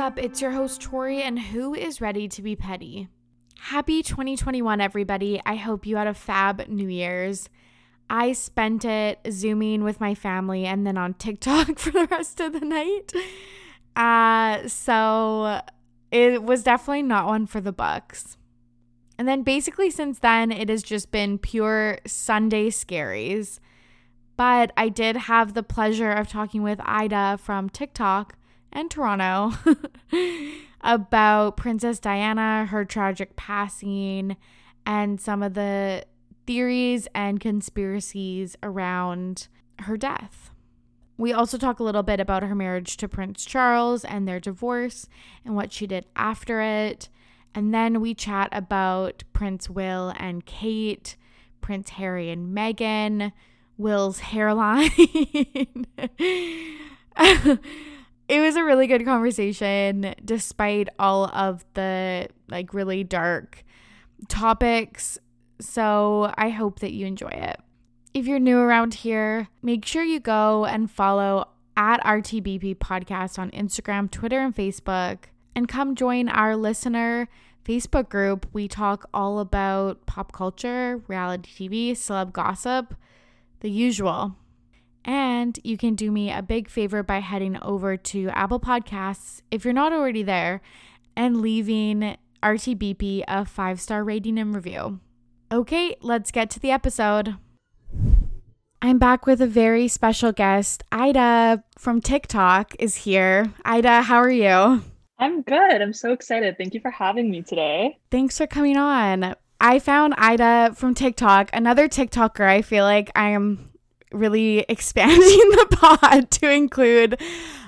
up? It's your host, Tori, and who is ready to be petty? Happy 2021, everybody. I hope you had a fab New Year's. I spent it Zooming with my family and then on TikTok for the rest of the night. Uh, so it was definitely not one for the Bucks. And then basically since then, it has just been pure Sunday scaries. But I did have the pleasure of talking with Ida from TikTok and Toronto about Princess Diana, her tragic passing, and some of the theories and conspiracies around her death. We also talk a little bit about her marriage to Prince Charles and their divorce and what she did after it. And then we chat about Prince Will and Kate, Prince Harry and Meghan, Will's hairline. it was a really good conversation despite all of the like really dark topics. So I hope that you enjoy it. If you're new around here, make sure you go and follow at RTBP Podcast on Instagram, Twitter, and Facebook, and come join our listener Facebook group. We talk all about pop culture, reality TV, celeb gossip, the usual. And you can do me a big favor by heading over to Apple Podcasts if you're not already there and leaving RTBP a five star rating and review. Okay, let's get to the episode. I'm back with a very special guest. Ida from TikTok is here. Ida, how are you? I'm good. I'm so excited. Thank you for having me today. Thanks for coming on. I found Ida from TikTok, another TikToker I feel like I am really expanding the pod to include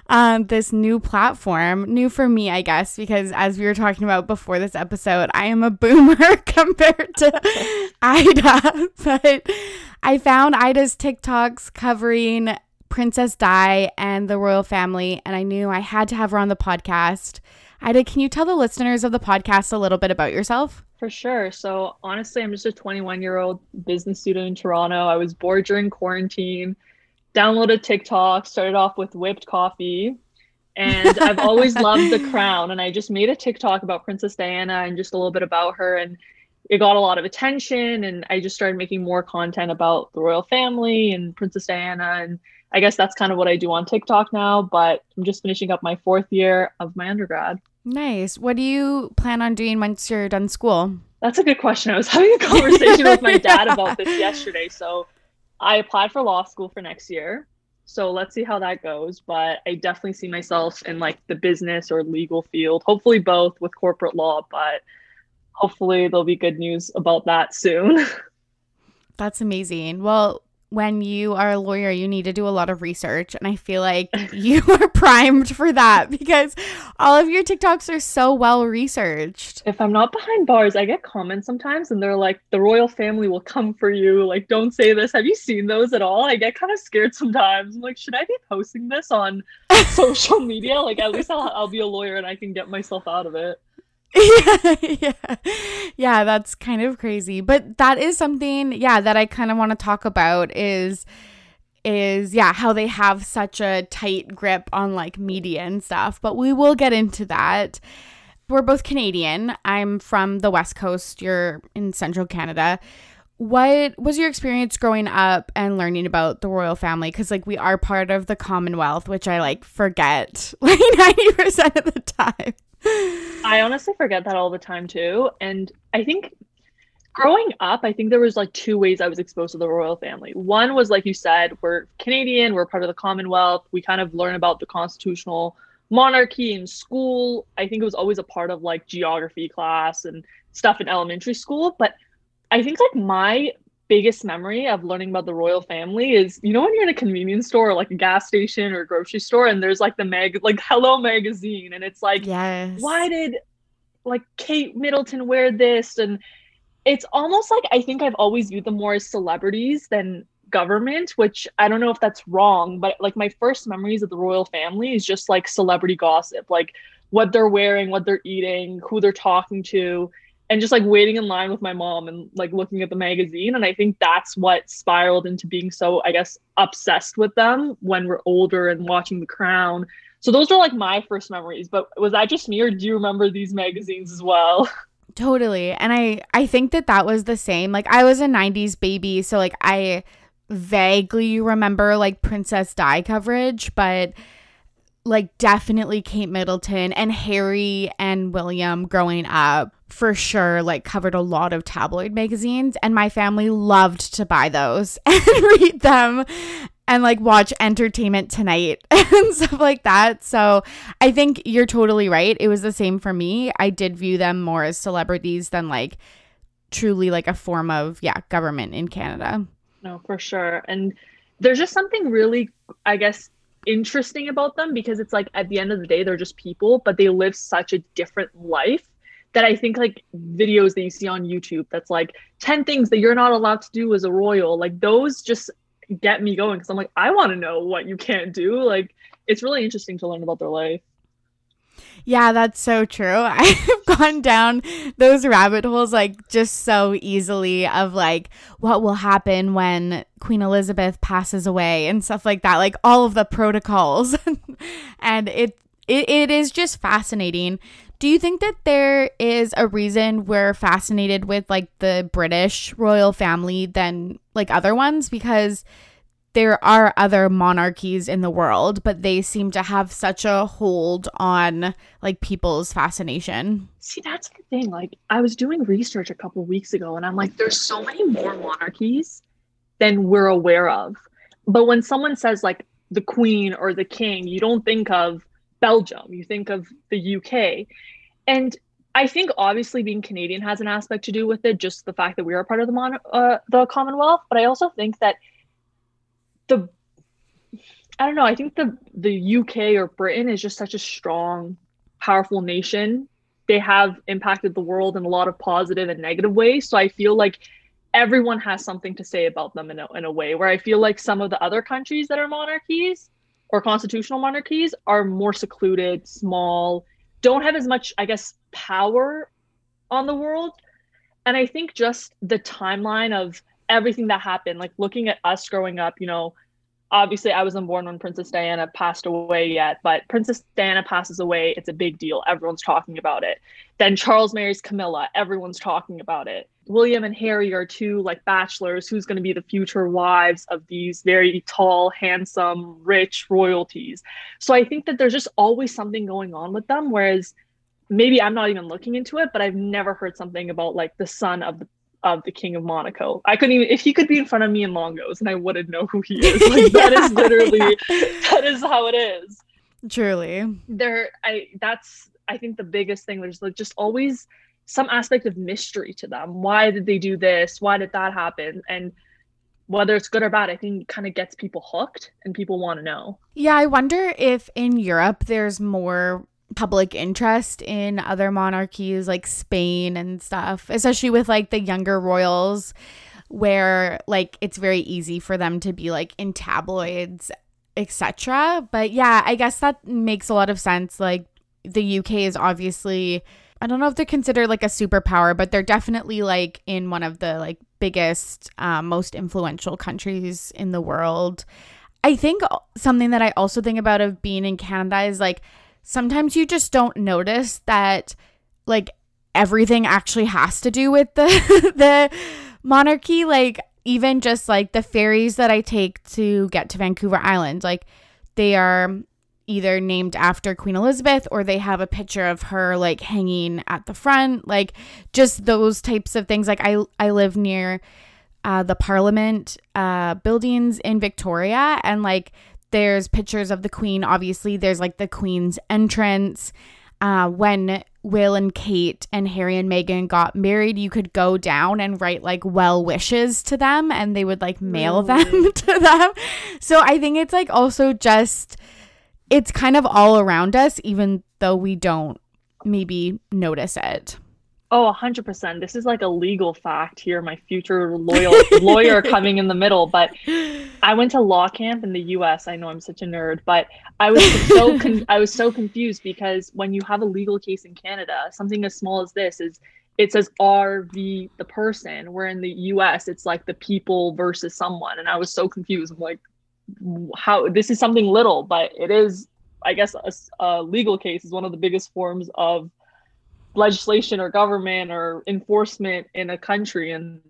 um, this new platform. New for me, I guess, because as we were talking about before this episode, I am a boomer compared to Ida. But I found Ida's TikToks covering Princess Di and the royal family, and I knew I had to have her on the podcast. Ida, can you tell the listeners of the podcast a little bit about yourself? For sure. So, honestly, I'm just a 21 year old business student in Toronto. I was bored during quarantine, downloaded TikTok, started off with whipped coffee. And I've always loved The Crown. And I just made a TikTok about Princess Diana and just a little bit about her. And it got a lot of attention. And I just started making more content about the royal family and Princess Diana. And I guess that's kind of what I do on TikTok now. But I'm just finishing up my fourth year of my undergrad. Nice. What do you plan on doing once you're done school? That's a good question. I was having a conversation with my dad about this yesterday. So I applied for law school for next year. So let's see how that goes. But I definitely see myself in like the business or legal field, hopefully both with corporate law, but hopefully there'll be good news about that soon. That's amazing. Well, when you are a lawyer, you need to do a lot of research. And I feel like you are primed for that because all of your TikToks are so well researched. If I'm not behind bars, I get comments sometimes and they're like, the royal family will come for you. Like, don't say this. Have you seen those at all? I get kind of scared sometimes. I'm like, should I be posting this on social media? Like, at least I'll, I'll be a lawyer and I can get myself out of it. yeah, yeah, yeah, that's kind of crazy. But that is something, yeah, that I kind of want to talk about is is yeah how they have such a tight grip on like media and stuff but we will get into that. We're both canadian. I'm from the west coast. You're in central canada. What was your experience growing up and learning about the royal family? Because like we are part of the commonwealth which i like forget like 90% of the time I honestly forget that all the time too. And I think growing up, I think there was like two ways I was exposed to the royal family. One was like you said, we're Canadian, we're part of the Commonwealth. We kind of learn about the constitutional monarchy in school. I think it was always a part of like geography class and stuff in elementary school. But I think like my biggest memory of learning about the royal family is you know when you're in a convenience store or like a gas station or a grocery store and there's like the mag like hello magazine and it's like yes. why did like kate middleton wear this? And it's almost like i think i've always viewed them more as celebrities than government which i don't know if that's wrong but like my first memories of the royal family is just like celebrity gossip like what they're wearing what they're eating who they're talking to and just like waiting in line with my mom and like looking at the magazine and i think that's what spiraled into being so i guess obsessed with them when we're older and watching the crown So those are like my first memories. But was that just me, or do you remember these magazines as well? Totally. And I I think that that was the same. Like I was a 90s baby, so like I vaguely remember like Princess Di coverage, but like definitely Kate Middleton and Harry and William growing up for sure like covered a lot of tabloid magazines and my family loved to buy those and read them and like watch entertainment tonight and stuff like that. So I think you're totally right. It was the same for me. I did view them more as celebrities than like truly like a form of yeah, government in Canada. No, for sure. And there's just something really I guess interesting about them because it's like at the end of the day they're just people but they live such a different life that I think like videos that you see on YouTube that's like 10 things that you're not allowed to do as a royal like those just get me going because I'm like I want to know what you can't do. Like it's really interesting to learn about their life yeah, that's so true. I've gone down those rabbit holes like just so easily of like what will happen when Queen Elizabeth passes away and stuff like that, like all of the protocols. and it, it it is just fascinating. Do you think that there is a reason we're fascinated with like the British royal family than like other ones because there are other monarchies in the world, but they seem to have such a hold on like people's fascination. See, that's the thing. Like, I was doing research a couple weeks ago, and I'm like, there's so many more monarchies than we're aware of. But when someone says like the Queen or the King, you don't think of Belgium, you think of the UK. And I think obviously being Canadian has an aspect to do with it, just the fact that we are part of the mon- uh, the Commonwealth. But I also think that the I don't know. I think the the UK or Britain is just such a strong, powerful nation. They have impacted the world in a lot of positive and negative ways. So I feel like everyone has something to say about them in a, in a way where I feel like some of the other countries that are monarchies or constitutional monarchies are more secluded, small, don't have as much, I guess, power on the world. And I think just the timeline of everything that happened, like looking at us growing up, you know, obviously I wasn't born when Princess Diana passed away yet, but Princess Diana passes away, it's a big deal. Everyone's talking about it. Then Charles marries Camilla, everyone's talking about it. William and Harry are two like bachelors who's going to be the future wives of these very tall, handsome, rich royalties. So I think that there's just always something going on with them whereas maybe I'm not even looking into it, but I've never heard something about like the son of the of the King of Monaco. I couldn't even if he could be in front of me in Longos and I wouldn't know who he is. Like yeah. that is literally that is how it is. Truly. There I that's I think the biggest thing there's like just always some aspect of mystery to them. Why did they do this? Why did that happen? And whether it's good or bad, I think kind of gets people hooked and people want to know. Yeah, I wonder if in Europe there's more public interest in other monarchies like Spain and stuff, especially with like the younger royals where like it's very easy for them to be like in tabloids, etc. But yeah, I guess that makes a lot of sense. Like the UK is obviously I don't know if they're considered like a superpower, but they're definitely like in one of the like biggest, um, most influential countries in the world. I think something that I also think about of being in Canada is like sometimes you just don't notice that like everything actually has to do with the the monarchy. Like even just like the ferries that I take to get to Vancouver Island like they are either named after Queen Elizabeth or they have a picture of her like hanging at the front. Like just those types of things. Like I I live near uh, the Parliament uh, buildings in Victoria and like there's pictures of the queen. Obviously, there's like the queen's entrance. Uh, when Will and Kate and Harry and Meghan got married, you could go down and write like well wishes to them and they would like mail them to them. So I think it's like also just, it's kind of all around us, even though we don't maybe notice it. Oh, 100%. This is like a legal fact here, my future loyal lawyer coming in the middle. But I went to law camp in the US. I know I'm such a nerd, but I was so con- I was so confused because when you have a legal case in Canada, something as small as this is it says RV the person, where in the US it's like the people versus someone. And I was so confused. I'm like, how this is something little, but it is I guess a, a legal case is one of the biggest forms of legislation or government or enforcement in a country and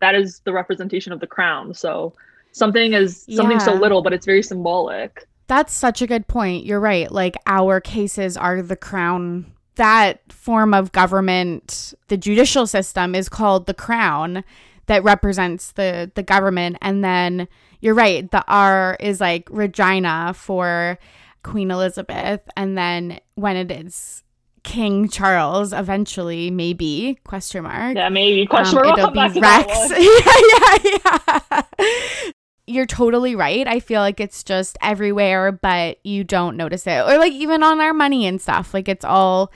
that is the representation of the crown. So something is something yeah. so little but it's very symbolic. That's such a good point. You're right. Like our cases are the crown. That form of government the judicial system is called the crown that represents the the government. And then you're right the r is like regina for queen elizabeth. And then when it is King Charles eventually, maybe question mark. Yeah, maybe question um, mark. It'll be Rex. yeah, yeah, yeah. You're totally right. I feel like it's just everywhere, but you don't notice it, or like even on our money and stuff. Like it's all,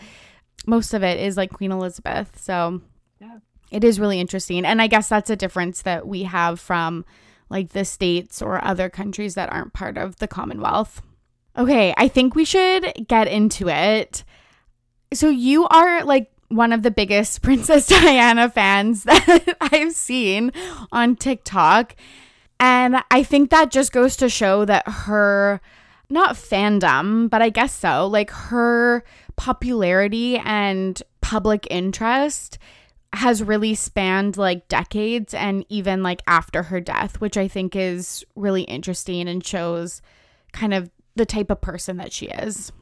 most of it is like Queen Elizabeth. So yeah, it is really interesting, and I guess that's a difference that we have from like the states or other countries that aren't part of the Commonwealth. Okay, I think we should get into it. So you are like one of the biggest Princess Diana fans that I've seen on TikTok. And I think that just goes to show that her, not fandom, but I guess so, like her popularity and public interest has really spanned like decades and even like after her death, which I think is really interesting and shows kind of the type of person that she is.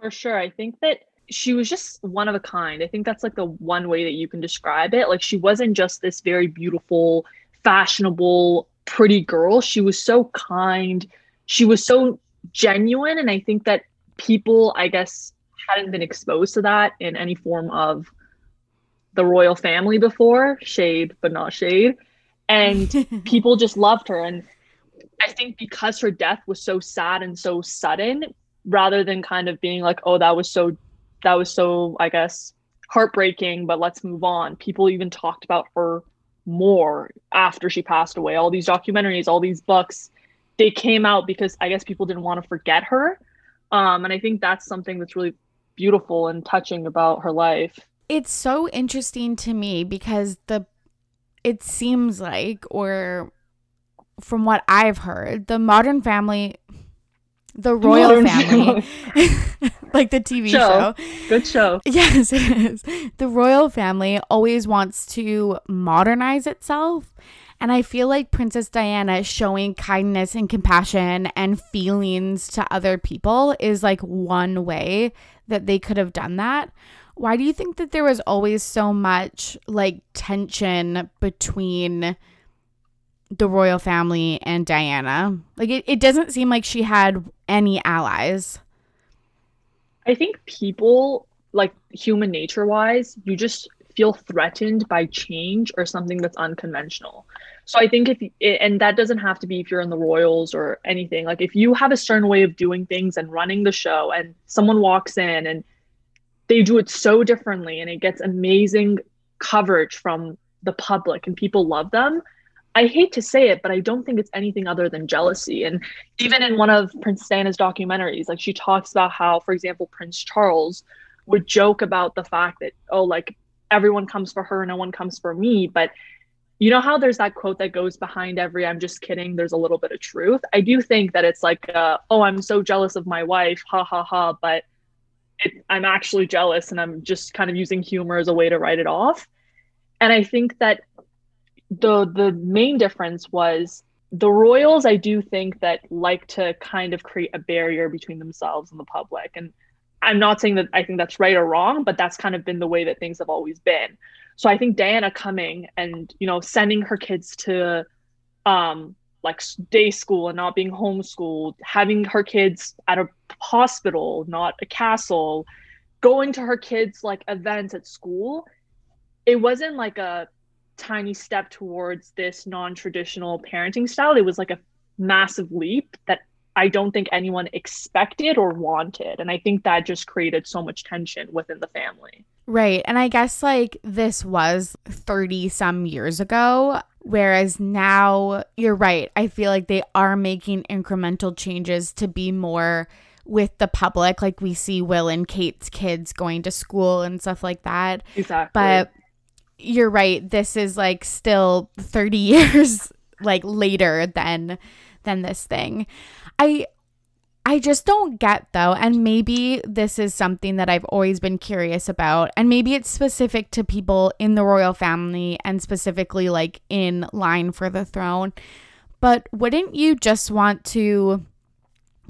For sure. I think that she was just one of a kind. I think that's like the one way that you can describe it. Like she wasn't just this very beautiful, fashionable, pretty girl. She was so kind. She was so genuine and I think that people, I guess, hadn't been exposed to that in any form of the royal family before, shade but not shade. And people just loved her and I think because her death was so sad and so sudden, rather than kind of being like, oh, that was so that was so, I guess, heartbreaking, but let's move on. People even talked about her more after she passed away. All these documentaries, all these books, they came out because I guess people didn't want to forget her. Um, and I think that's something that's really beautiful and touching about her life. It's so interesting to me because the it seems like or from what I've heard, the modern family the royal family like the tv show. show. good show yes it is the royal family always wants to modernize itself and i feel like princess diana showing kindness and compassion and feelings to other people is like one way that they could have done that why do you think that there was always so much like tension between the royal family and Diana. Like it, it doesn't seem like she had any allies. I think people like human nature wise, you just feel threatened by change or something that's unconventional. So I think if and that doesn't have to be if you're in the royals or anything. Like if you have a certain way of doing things and running the show and someone walks in and they do it so differently and it gets amazing coverage from the public and people love them, I hate to say it, but I don't think it's anything other than jealousy. And even in one of Prince Diana's documentaries, like she talks about how, for example, Prince Charles would joke about the fact that, oh, like everyone comes for her, no one comes for me. But you know how there's that quote that goes behind every I'm just kidding, there's a little bit of truth. I do think that it's like, uh, oh, I'm so jealous of my wife, ha ha ha. But it, I'm actually jealous and I'm just kind of using humor as a way to write it off. And I think that the the main difference was the royals i do think that like to kind of create a barrier between themselves and the public. And i'm not saying that i think that's right or wrong but that's kind of been the way that things have always been. So i think diana coming and you know sending her kids to um like day school and not being homeschooled having her kids at a hospital not a castle going to her kids like events at school it wasn't like a tiny step towards this non-traditional parenting style. It was like a massive leap that i don't think anyone expected or wanted. And i think that just created so much tension within the family. Right. And i guess like this was 30 some years ago whereas now you're right. I feel like they are making incremental changes to be more with the public. Like we see will and kate's kids going to school and stuff like that. Exactly. But you're right. This is like still 30 years like later than than this thing. I I just don't get though, and maybe this is something that I've always been curious about, and maybe it's specific to people in the royal family and specifically like in line for the throne. But wouldn't you just want to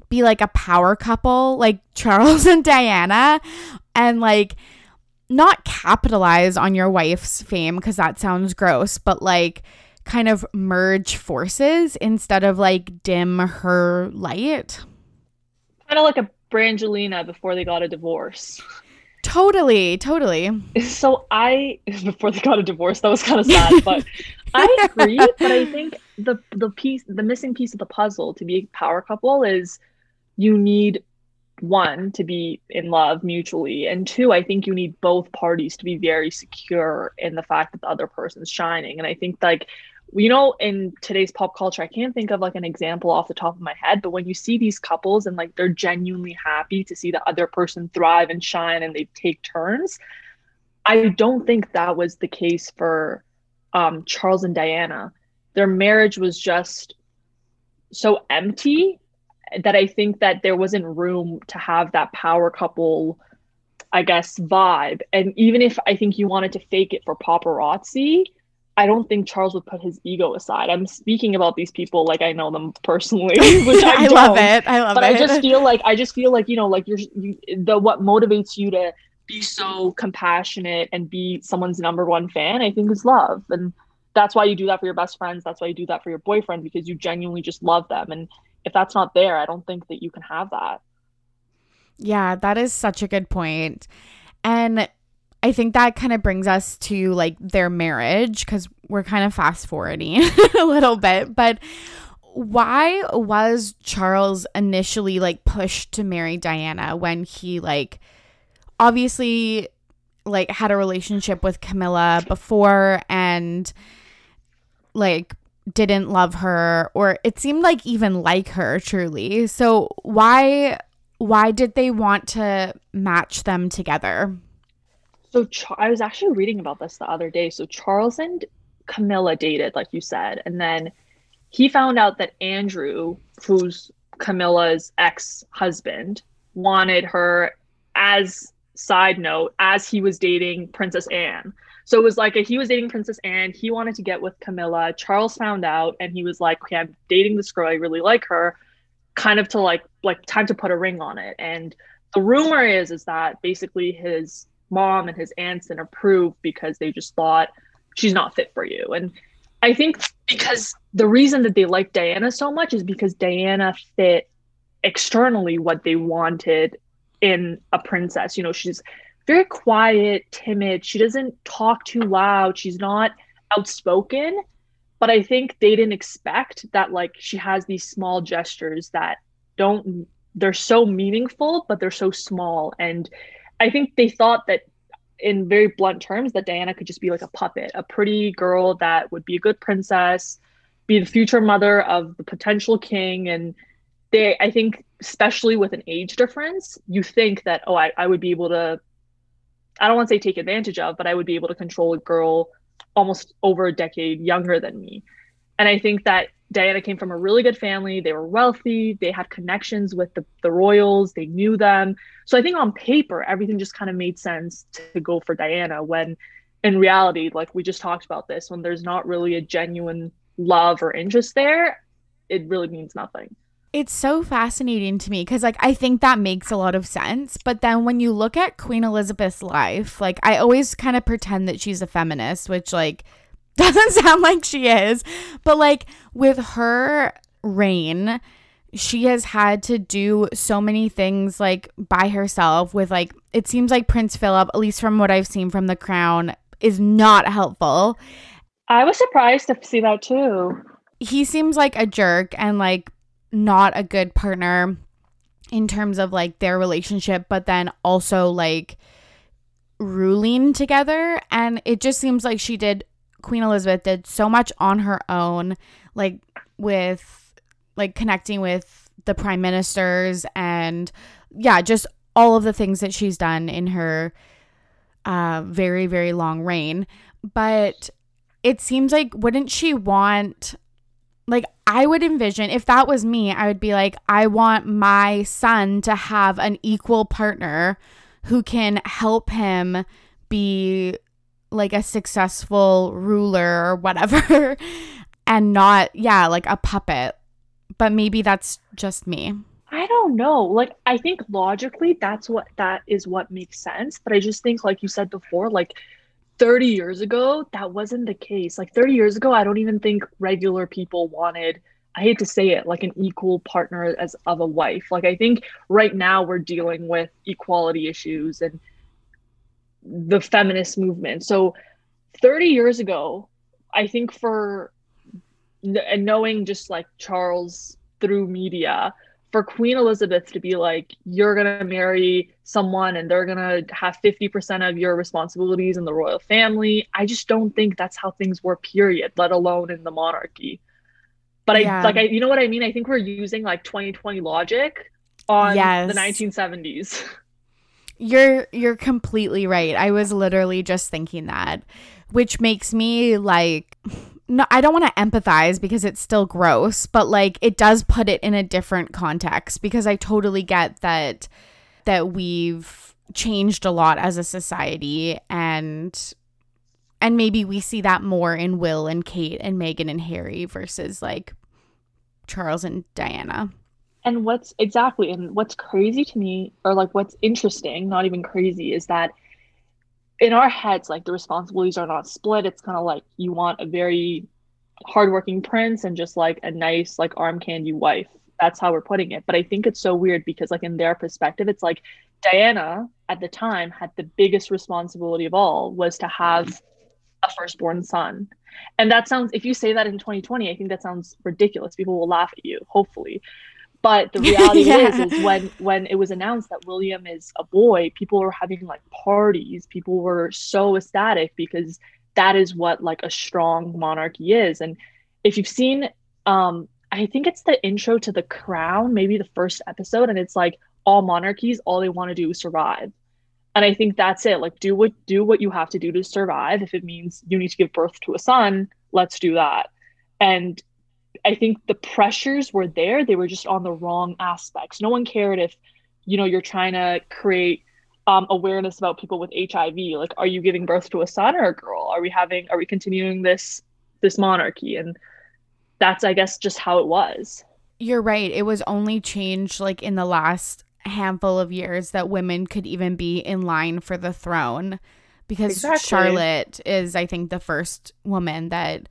be like a power couple, like Charles and Diana, and like not capitalize on your wife's fame because that sounds gross, but like kind of merge forces instead of like dim her light? kind of like a Brangelina before they got a divorce. Totally, totally. So I before they got a divorce, that was kind of sad, but I agree. but I think the the piece, the missing piece of the puzzle to be a power couple is you need one to be in love mutually, and two, I think you need both parties to be very secure in the fact that the other person's shining. And I think like you know in today's pop culture i can't think of like an example off the top of my head but when you see these couples and like they're genuinely happy to see the other person thrive and shine and they take turns i don't think that was the case for um, charles and diana their marriage was just so empty that i think that there wasn't room to have that power couple i guess vibe and even if i think you wanted to fake it for paparazzi I don't think Charles would put his ego aside. I'm speaking about these people like I know them personally, which I, I love it. I love but it. I just feel like I just feel like you know, like you're you, the what motivates you to be so compassionate and be someone's number one fan. I think is love, and that's why you do that for your best friends. That's why you do that for your boyfriend because you genuinely just love them. And if that's not there, I don't think that you can have that. Yeah, that is such a good point. And I think that kind of brings us to like their marriage because we're kind of fast forwarding a little bit. But why was Charles initially like pushed to marry Diana when he like obviously like had a relationship with Camilla before and like didn't love her or it seemed like even like her truly. So why why did they want to match them together? So I was actually reading about this the other day. So Charles and Camilla dated, like you said, and then he found out that Andrew, who's Camilla's ex-husband, wanted her as side note as he was dating Princess Anne. So it was like a, he was dating Princess Anne. He wanted to get with Camilla. Charles found out, and he was like, "Okay, I'm dating this girl. I really like her." Kind of to like like time to put a ring on it. And the rumor is is that basically his mom and his aunts and approve because they just thought she's not fit for you. And I think because the reason that they like Diana so much is because Diana fit externally what they wanted in a princess. You know, she's very quiet, timid. She doesn't talk too loud. She's not outspoken. But I think they didn't expect that, like, she has these small gestures that don't, they're so meaningful, but they're so small. And I think they thought that in very blunt terms that Diana could just be like a puppet, a pretty girl that would be a good princess, be the future mother of the potential king. And they, I think, especially with an age difference, you think that, oh, I, I would be able to, I don't want to say take advantage of, but I would be able to control a girl almost over a decade younger than me. And I think that Diana came from a really good family. They were wealthy. They had connections with the, the royals. They knew them. So I think on paper, everything just kind of made sense to go for Diana when in reality, like we just talked about this, when there's not really a genuine love or interest there, it really means nothing. It's so fascinating to me because, like, I think that makes a lot of sense. But then when you look at Queen Elizabeth's life, like, I always kind of pretend that she's a feminist, which, like, doesn't sound like she is. But like with her reign, she has had to do so many things like by herself with like it seems like Prince Philip, at least from what I've seen from the crown, is not helpful. I was surprised to see that too. He seems like a jerk and like not a good partner in terms of like their relationship, but then also like ruling together. And it just seems like she did Queen Elizabeth did so much on her own, like with like connecting with the prime ministers and yeah, just all of the things that she's done in her uh very very long reign. But it seems like wouldn't she want like I would envision if that was me, I would be like, I want my son to have an equal partner who can help him be like a successful ruler or whatever and not, yeah, like a puppet. But maybe that's just me. I don't know. Like I think logically that's what that is what makes sense, but I just think like you said before like 30 years ago that wasn't the case. Like 30 years ago I don't even think regular people wanted I hate to say it, like an equal partner as of a wife. Like I think right now we're dealing with equality issues and the feminist movement. So 30 years ago, I think for and knowing just like Charles through media, for Queen Elizabeth to be like, you're gonna marry someone and they're gonna have 50% of your responsibilities in the royal family. I just don't think that's how things were, period, let alone in the monarchy. But yeah. I like I you know what I mean? I think we're using like 2020 logic on yes. the 1970s. You're you're completely right. I was literally just thinking that, which makes me like no, I don't want to empathize because it's still gross, but like it does put it in a different context because I totally get that that we've changed a lot as a society and and maybe we see that more in Will and Kate and Meghan and Harry versus like Charles and Diana. And what's exactly and what's crazy to me or like what's interesting, not even crazy, is that in our heads, like the responsibilities are not split. It's kind of like you want a very hardworking prince and just like a nice, like arm candy wife. That's how we're putting it. But I think it's so weird because, like, in their perspective, it's like Diana at the time had the biggest responsibility of all was to have a firstborn son. And that sounds, if you say that in 2020, I think that sounds ridiculous. People will laugh at you, hopefully. But the reality yeah. is, is when when it was announced that William is a boy, people were having like parties. People were so ecstatic because that is what like a strong monarchy is. And if you've seen, um, I think it's the intro to The Crown, maybe the first episode, and it's like all monarchies, all they want to do is survive. And I think that's it. Like do what do what you have to do to survive. If it means you need to give birth to a son, let's do that. And I think the pressures were there. They were just on the wrong aspects. No one cared if, you know, you're trying to create um, awareness about people with HIV. Like, are you giving birth to a son or a girl? Are we having? Are we continuing this this monarchy? And that's, I guess, just how it was. You're right. It was only changed like in the last handful of years that women could even be in line for the throne because exactly. Charlotte is, I think, the first woman that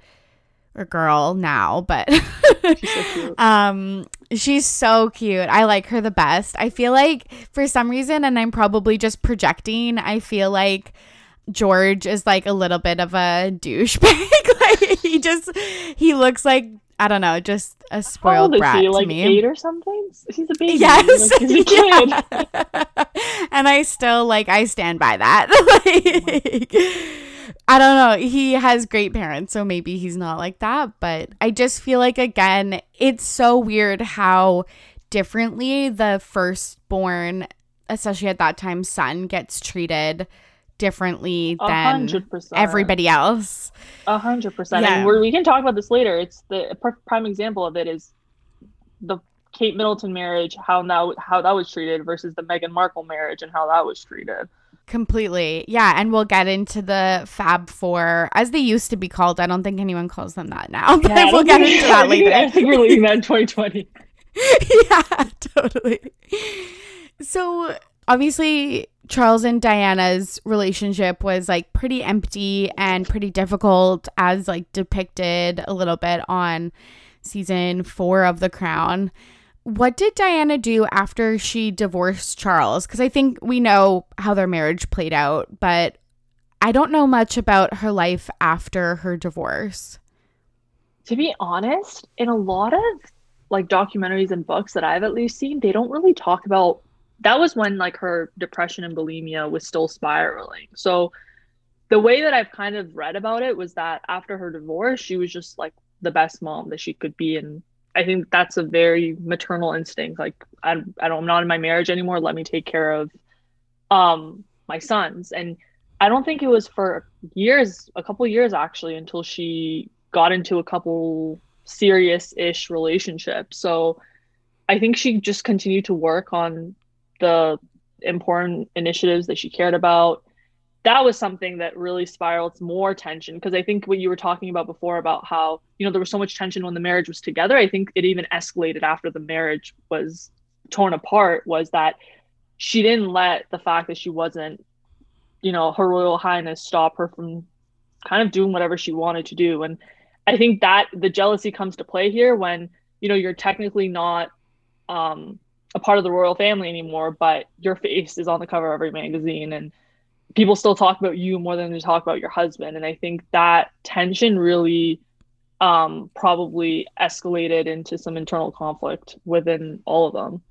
or girl now, but she's so cute. um she's so cute. I like her the best. I feel like for some reason and I'm probably just projecting, I feel like George is like a little bit of a douchebag. like he just he looks like I don't know, just a spoiled brat he? like me. Eight or something? He's a baby. Yes, like, he's a kid. Yeah. and I still like I stand by that. like, I don't know. He has great parents, so maybe he's not like that. But I just feel like, again, it's so weird how differently the firstborn, especially at that time, son gets treated differently than 100%. everybody else. A hundred percent. And we can talk about this later. It's the prime example of it is the Kate Middleton marriage, how now how that was treated versus the Meghan Markle marriage and how that was treated. Completely. Yeah. And we'll get into the Fab Four, as they used to be called. I don't think anyone calls them that now, but yeah, we'll get into that later. I think we're leaving that in 2020. yeah, totally. So obviously, Charles and Diana's relationship was like pretty empty and pretty difficult, as like depicted a little bit on season four of The Crown what did Diana do after she divorced Charles? Because I think we know how their marriage played out, but I don't know much about her life after her divorce. To be honest, in a lot of like documentaries and books that I've at least seen, they don't really talk about that was when like her depression and bulimia was still spiraling. So the way that I've kind of read about it was that after her divorce, she was just like the best mom that she could be and I think that's a very maternal instinct. Like I, I don't, I'm not in my marriage anymore. Let me take care of, um, my sons. And I don't think it was for years, a couple years actually, until she got into a couple serious ish relationship. So I think she just continued to work on the important initiatives that she cared about. That was something that really spiraled more tension because I think what you were talking about before about how, you know, there was so much tension when the marriage was together. I think it even escalated after the marriage was torn apart was that she didn't let the fact that she wasn't, you know, her royal highness stop her from kind of doing whatever she wanted to do. And I think that the jealousy comes to play here when, you know, you're technically not um, a part of the royal family anymore, but your face is on the cover of every magazine and people still talk about you more than they talk about your husband. And I think that tension really um, probably escalated into some internal conflict within all of them.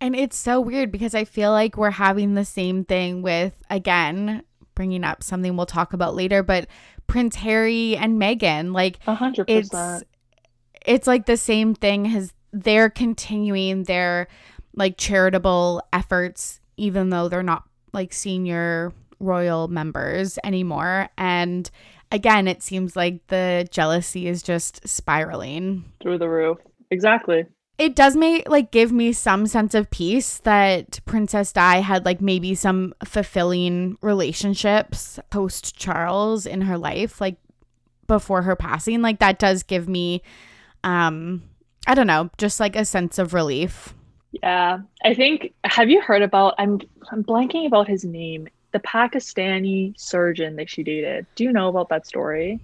And it's so weird because I feel like we're having the same thing with, again, bringing up something we'll talk about later, but Prince Harry and Meghan. Like, 100%. It's, it's like the same thing has they're continuing their like charitable efforts, even though they're not like senior royal members anymore. And again, it seems like the jealousy is just spiraling through the roof. Exactly it does make like give me some sense of peace that Princess Di had like maybe some fulfilling relationships post Charles in her life, like before her passing. Like that does give me um I don't know, just like a sense of relief. Yeah. I think have you heard about I'm I'm blanking about his name. The Pakistani surgeon that she dated. Do you know about that story?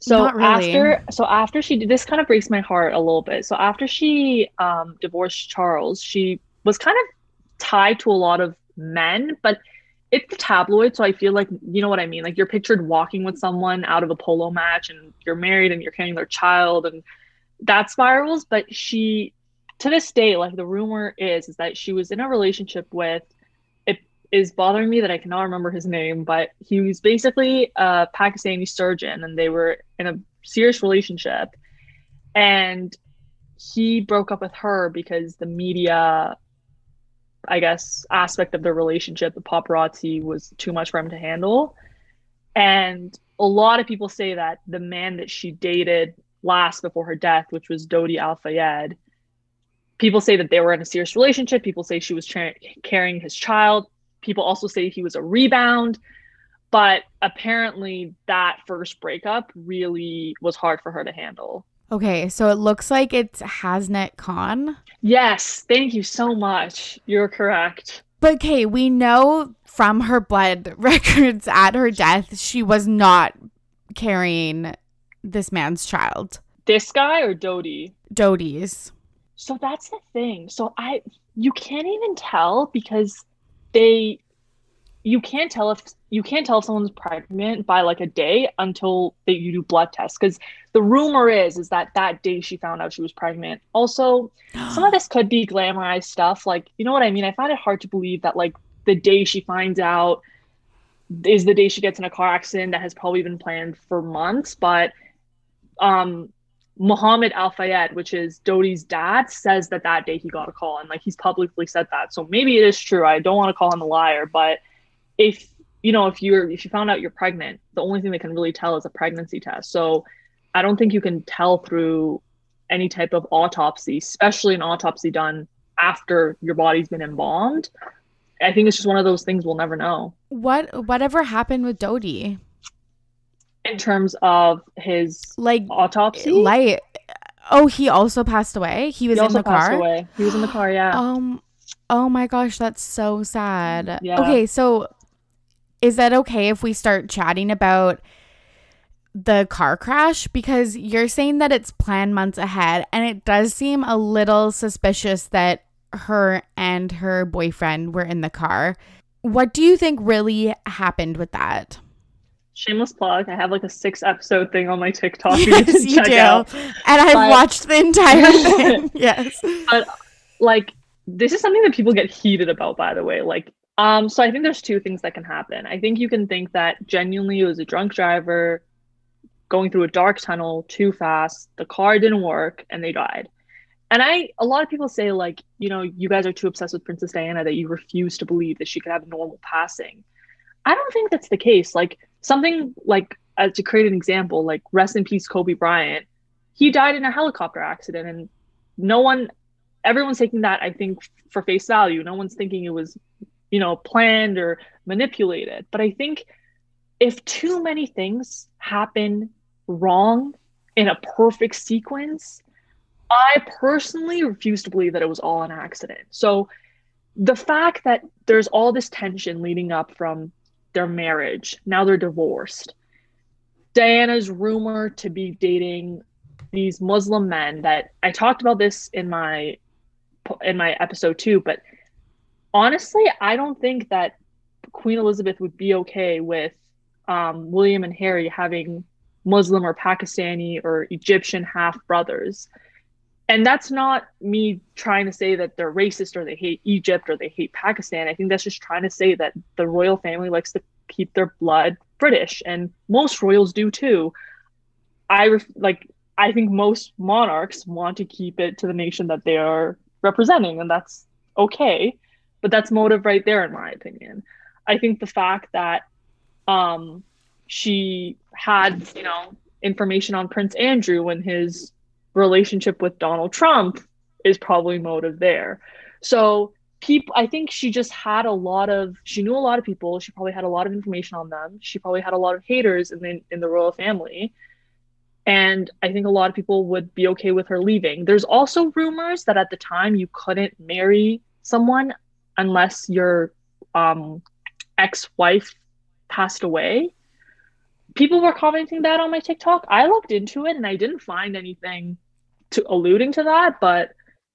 So really. after so after she did this kind of breaks my heart a little bit. So after she um, divorced Charles, she was kind of tied to a lot of men, but it's the tabloid, so I feel like you know what I mean. Like you're pictured walking with someone out of a polo match, and you're married, and you're carrying their child, and that spirals. But she, to this day, like the rumor is, is that she was in a relationship with It is bothering me that I cannot remember his name, but he was basically a Pakistani surgeon and they were in a serious relationship. And he broke up with her because the media, I guess, aspect of their relationship, the paparazzi was too much for him to handle. And a lot of people say that the man that she dated last before her death, which was Dodi Al Fayed, people say that they were in a serious relationship. People say she was tra- carrying his child. People also say he was a rebound, but apparently that first breakup really was hard for her to handle. Okay, so it looks like it's Hasnat Khan. Yes, thank you so much. You're correct. But okay, we know from her blood records at her death, she was not carrying this man's child. This guy or Dodi? Dodi's. So that's the thing. So I you can't even tell because they you can't tell if you can't tell if someone's pregnant by like a day until that you do blood tests. Because the rumor is is that that day she found out she was pregnant. Also some of this could be glamorized stuff. Like you know what i mean? I find it hard to believe that like the day she finds out is the day she gets in a car accident that has probably been planned for months but um Mohamed Al Fayed, which is Dodi's dad, says that that day he got a call and like he's publicly said that. So maybe it is true. I don't want to call him a liar, but if you know if you're if you found out you're pregnant, the only thing they can really tell is a pregnancy test. So I don't think you can tell through any type of autopsy, especially an autopsy done after your body's been embalmed. I think it's just one of those things we'll never know. What whatever happened with Dodi? In terms of his like autopsy. Like, oh, he also passed away. He was he in the car. Away. He was in the car. Yeah. Um. Oh my gosh, that's so sad. Yeah. Okay, so is that okay if we start chatting about the car crash because you're saying that it's planned months ahead and it does seem a little suspicious that her and her boyfriend were in the car. What do you think really happened with that? Shameless plug. I have like a six episode thing on my TikTok. Yes, you, you do. Out. And I've but, watched the entire thing. yes. But like this is something that people get heated about, by the way. Like, um, so I think there's two things that can happen. I think you can think that genuinely it was a drunk driver going through a dark tunnel too fast, the car didn't work, and they died. And I, a lot of people say, like, you know, you guys are too obsessed with Princess Diana that you refuse to believe that she could have a normal passing. I don't think that's the case. Like, something like as to create an example, like rest in peace, Kobe Bryant, he died in a helicopter accident, and no one, everyone's taking that I think for face value. No one's thinking it was, you know, planned or manipulated. But I think if too many things happen wrong in a perfect sequence, I personally refuse to believe that it was all an accident. So the fact that there's all this tension leading up from their marriage, now they're divorced. Diana's rumor to be dating these Muslim men that I talked about this in my in my episode too, but honestly, I don't think that Queen Elizabeth would be okay with um, William and Harry having Muslim or Pakistani or Egyptian half brothers. And that's not me trying to say that they're racist or they hate Egypt or they hate Pakistan. I think that's just trying to say that the royal family likes to keep their blood British, and most royals do too. I ref- like. I think most monarchs want to keep it to the nation that they are representing, and that's okay. But that's motive right there, in my opinion. I think the fact that um, she had, you know, information on Prince Andrew and his relationship with Donald Trump is probably motive there. So people I think she just had a lot of she knew a lot of people, she probably had a lot of information on them. She probably had a lot of haters in the in the royal family. And I think a lot of people would be okay with her leaving. There's also rumors that at the time you couldn't marry someone unless your um, ex-wife passed away people were commenting that on my TikTok. I looked into it and I didn't find anything to alluding to that, but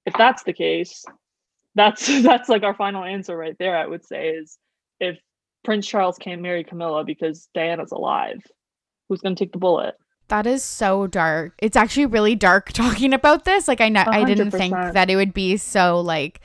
if that's the case, that's that's like our final answer right there, I would say is if Prince Charles can't marry Camilla because Diana's alive, who's going to take the bullet? That is so dark. It's actually really dark talking about this. Like I know I didn't think that it would be so like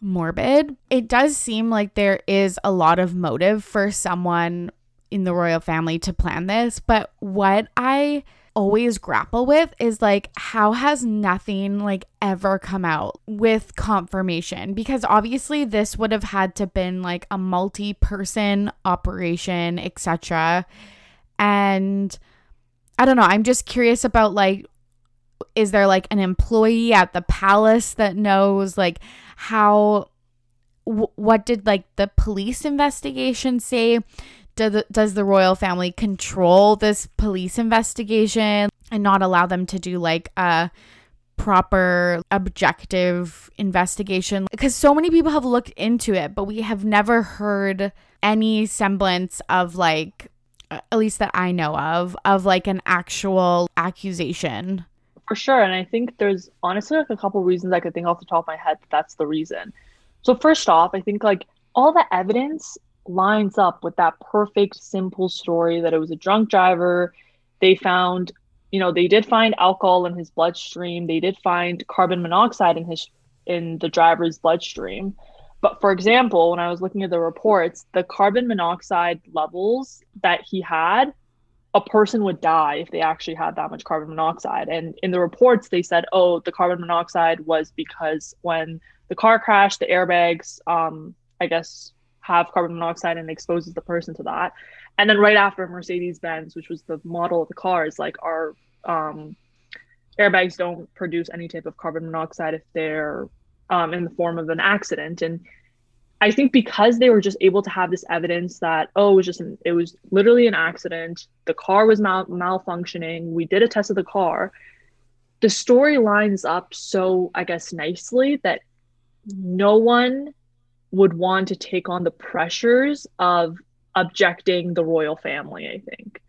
morbid. It does seem like there is a lot of motive for someone in the royal family to plan this, but what I always grapple with is like how has nothing like ever come out with confirmation? Because obviously this would have had to been like a multi-person operation etc and i don't know i'm just curious about like is there like an employee at the palace that knows like how w- what did like the police investigation say do the, does the royal family control this police investigation and not allow them to do like a proper objective investigation? Because so many people have looked into it but we have never heard any semblance of like at least that I know of of like an actual accusation. For sure and I think there's honestly like a couple reasons I could think off the top of my head that that's the reason. So first off I think like all the evidence lines up with that perfect, simple story that it was a drunk driver. They found, you know, they did find alcohol in his bloodstream. They did find carbon monoxide in his in the driver's bloodstream. But for example, when I was looking at the reports, the carbon monoxide levels that he had, a person would die if they actually had that much carbon monoxide. And in the reports, they said, oh, the carbon monoxide was because when the car crashed, the airbags, um, I guess, have carbon monoxide and exposes the person to that. And then right after Mercedes Benz, which was the model of the cars, like our um, airbags don't produce any type of carbon monoxide if they're um, in the form of an accident. And I think because they were just able to have this evidence that oh, it was just an, it was literally an accident. The car was mal- malfunctioning. We did a test of the car. The story lines up so I guess nicely that no one would want to take on the pressures of objecting the royal family, I think.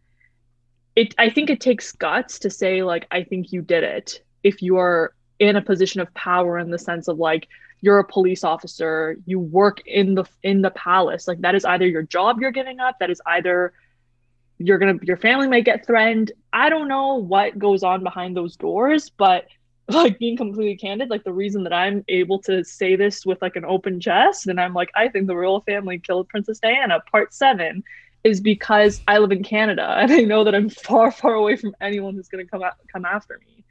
It I think it takes guts to say like I think you did it if you are in a position of power in the sense of like you're a police officer, you work in the in the palace. Like that is either your job you're giving up, that is either you're gonna your family might get threatened. I don't know what goes on behind those doors, but like being completely candid, like the reason that I'm able to say this with like an open chest and I'm like, I think the royal family killed Princess Diana, part seven, is because I live in Canada and I know that I'm far, far away from anyone who's gonna come out, come after me.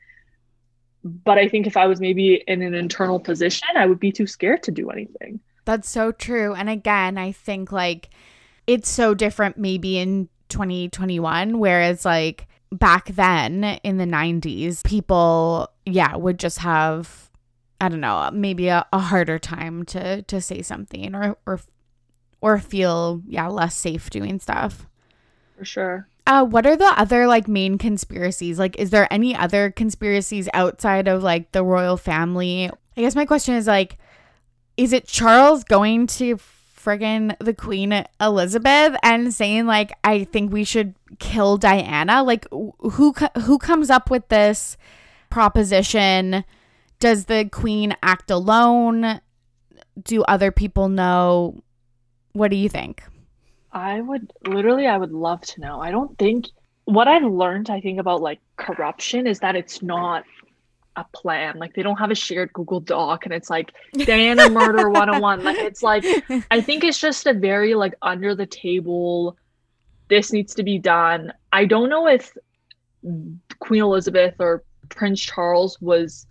But I think if I was maybe in an internal position, I would be too scared to do anything. That's so true. And again, I think like it's so different maybe in 2021 whereas like back then in the 90s people yeah would just have i don't know maybe a, a harder time to to say something or or or feel yeah less safe doing stuff. For sure. Uh what are the other like main conspiracies? Like is there any other conspiracies outside of like the royal family? I guess my question is like is it charles going to friggin' the Queen Elizabeth and saying like I think we should kill Diana. Like who who comes up with this proposition? Does the Queen act alone? Do other people know? What do you think? I would literally I would love to know. I don't think what I've learned I think about like corruption is that it's not a plan. Like they don't have a shared Google Doc and it's like Diana Murder 101. Like it's like I think it's just a very like under the table this needs to be done. I don't know if Queen Elizabeth or Prince Charles was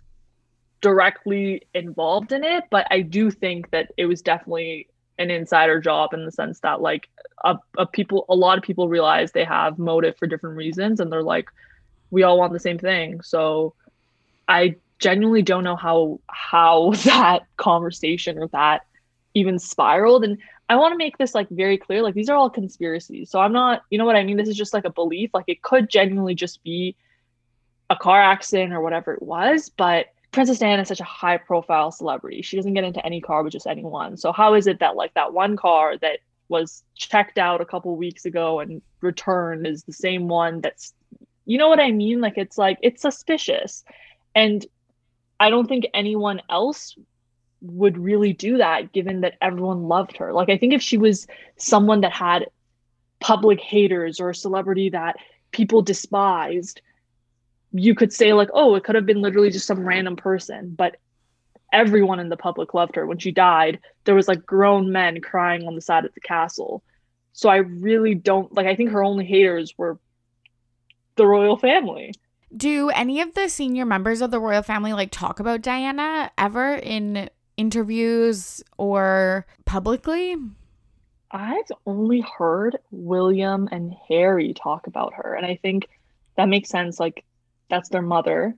directly involved in it, but I do think that it was definitely an insider job in the sense that like a, a people a lot of people realize they have motive for different reasons and they're like we all want the same thing. So I genuinely don't know how how that conversation or that even spiraled. And I want to make this like very clear. Like these are all conspiracies. So I'm not, you know what I mean? This is just like a belief. Like it could genuinely just be a car accident or whatever it was. But Princess Diana is such a high profile celebrity. She doesn't get into any car with just anyone. So how is it that like that one car that was checked out a couple weeks ago and returned is the same one that's you know what I mean? Like it's like it's suspicious. And I don't think anyone else would really do that given that everyone loved her. Like I think if she was someone that had public haters or a celebrity that people despised, you could say like, "Oh, it could have been literally just some random person." But everyone in the public loved her. When she died, there was like grown men crying on the side of the castle. So I really don't like I think her only haters were the royal family. Do any of the senior members of the royal family like talk about Diana ever in interviews or publicly? I've only heard William and Harry talk about her, and I think that makes sense. Like, that's their mother.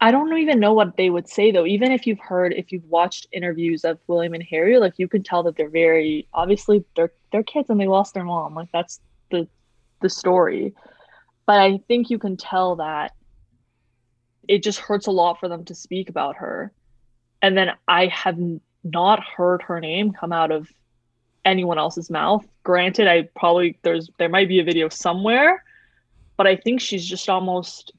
I don't even know what they would say though. Even if you've heard, if you've watched interviews of William and Harry, like you can tell that they're very obviously they're they're kids and they lost their mom. Like that's the the story. But I think you can tell that it just hurts a lot for them to speak about her. And then I have not heard her name come out of anyone else's mouth. Granted, I probably there's there might be a video somewhere, but I think she's just almost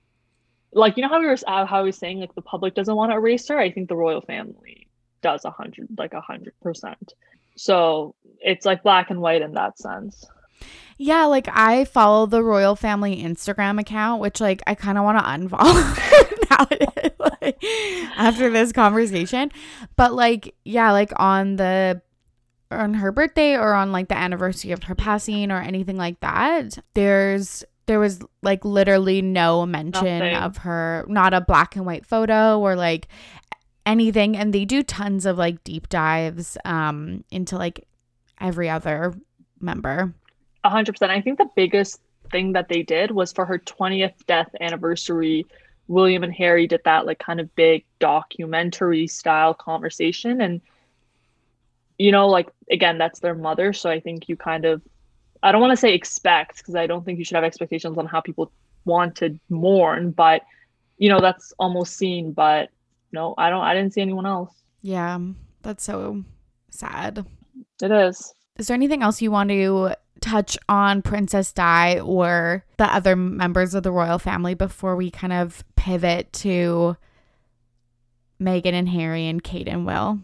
like you know how we were uh, how I was saying like the public doesn't want to erase her. I think the royal family does a hundred like a hundred percent. So it's like black and white in that sense. Yeah, like I follow the royal family Instagram account, which like I kind of want to unfollow now like, after this conversation. But like, yeah, like on the on her birthday or on like the anniversary of her passing or anything like that, there's there was like literally no mention Nothing. of her, not a black and white photo or like anything. And they do tons of like deep dives um into like every other member hundred percent. I think the biggest thing that they did was for her 20th death anniversary. William and Harry did that like kind of big documentary style conversation. And, you know, like again, that's their mother. So I think you kind of, I don't want to say expect because I don't think you should have expectations on how people want to mourn, but, you know, that's almost seen. But no, I don't, I didn't see anyone else. Yeah, that's so sad. It is. Is there anything else you want to touch on Princess Di or the other members of the royal family before we kind of pivot to Meghan and Harry and Kate and Will?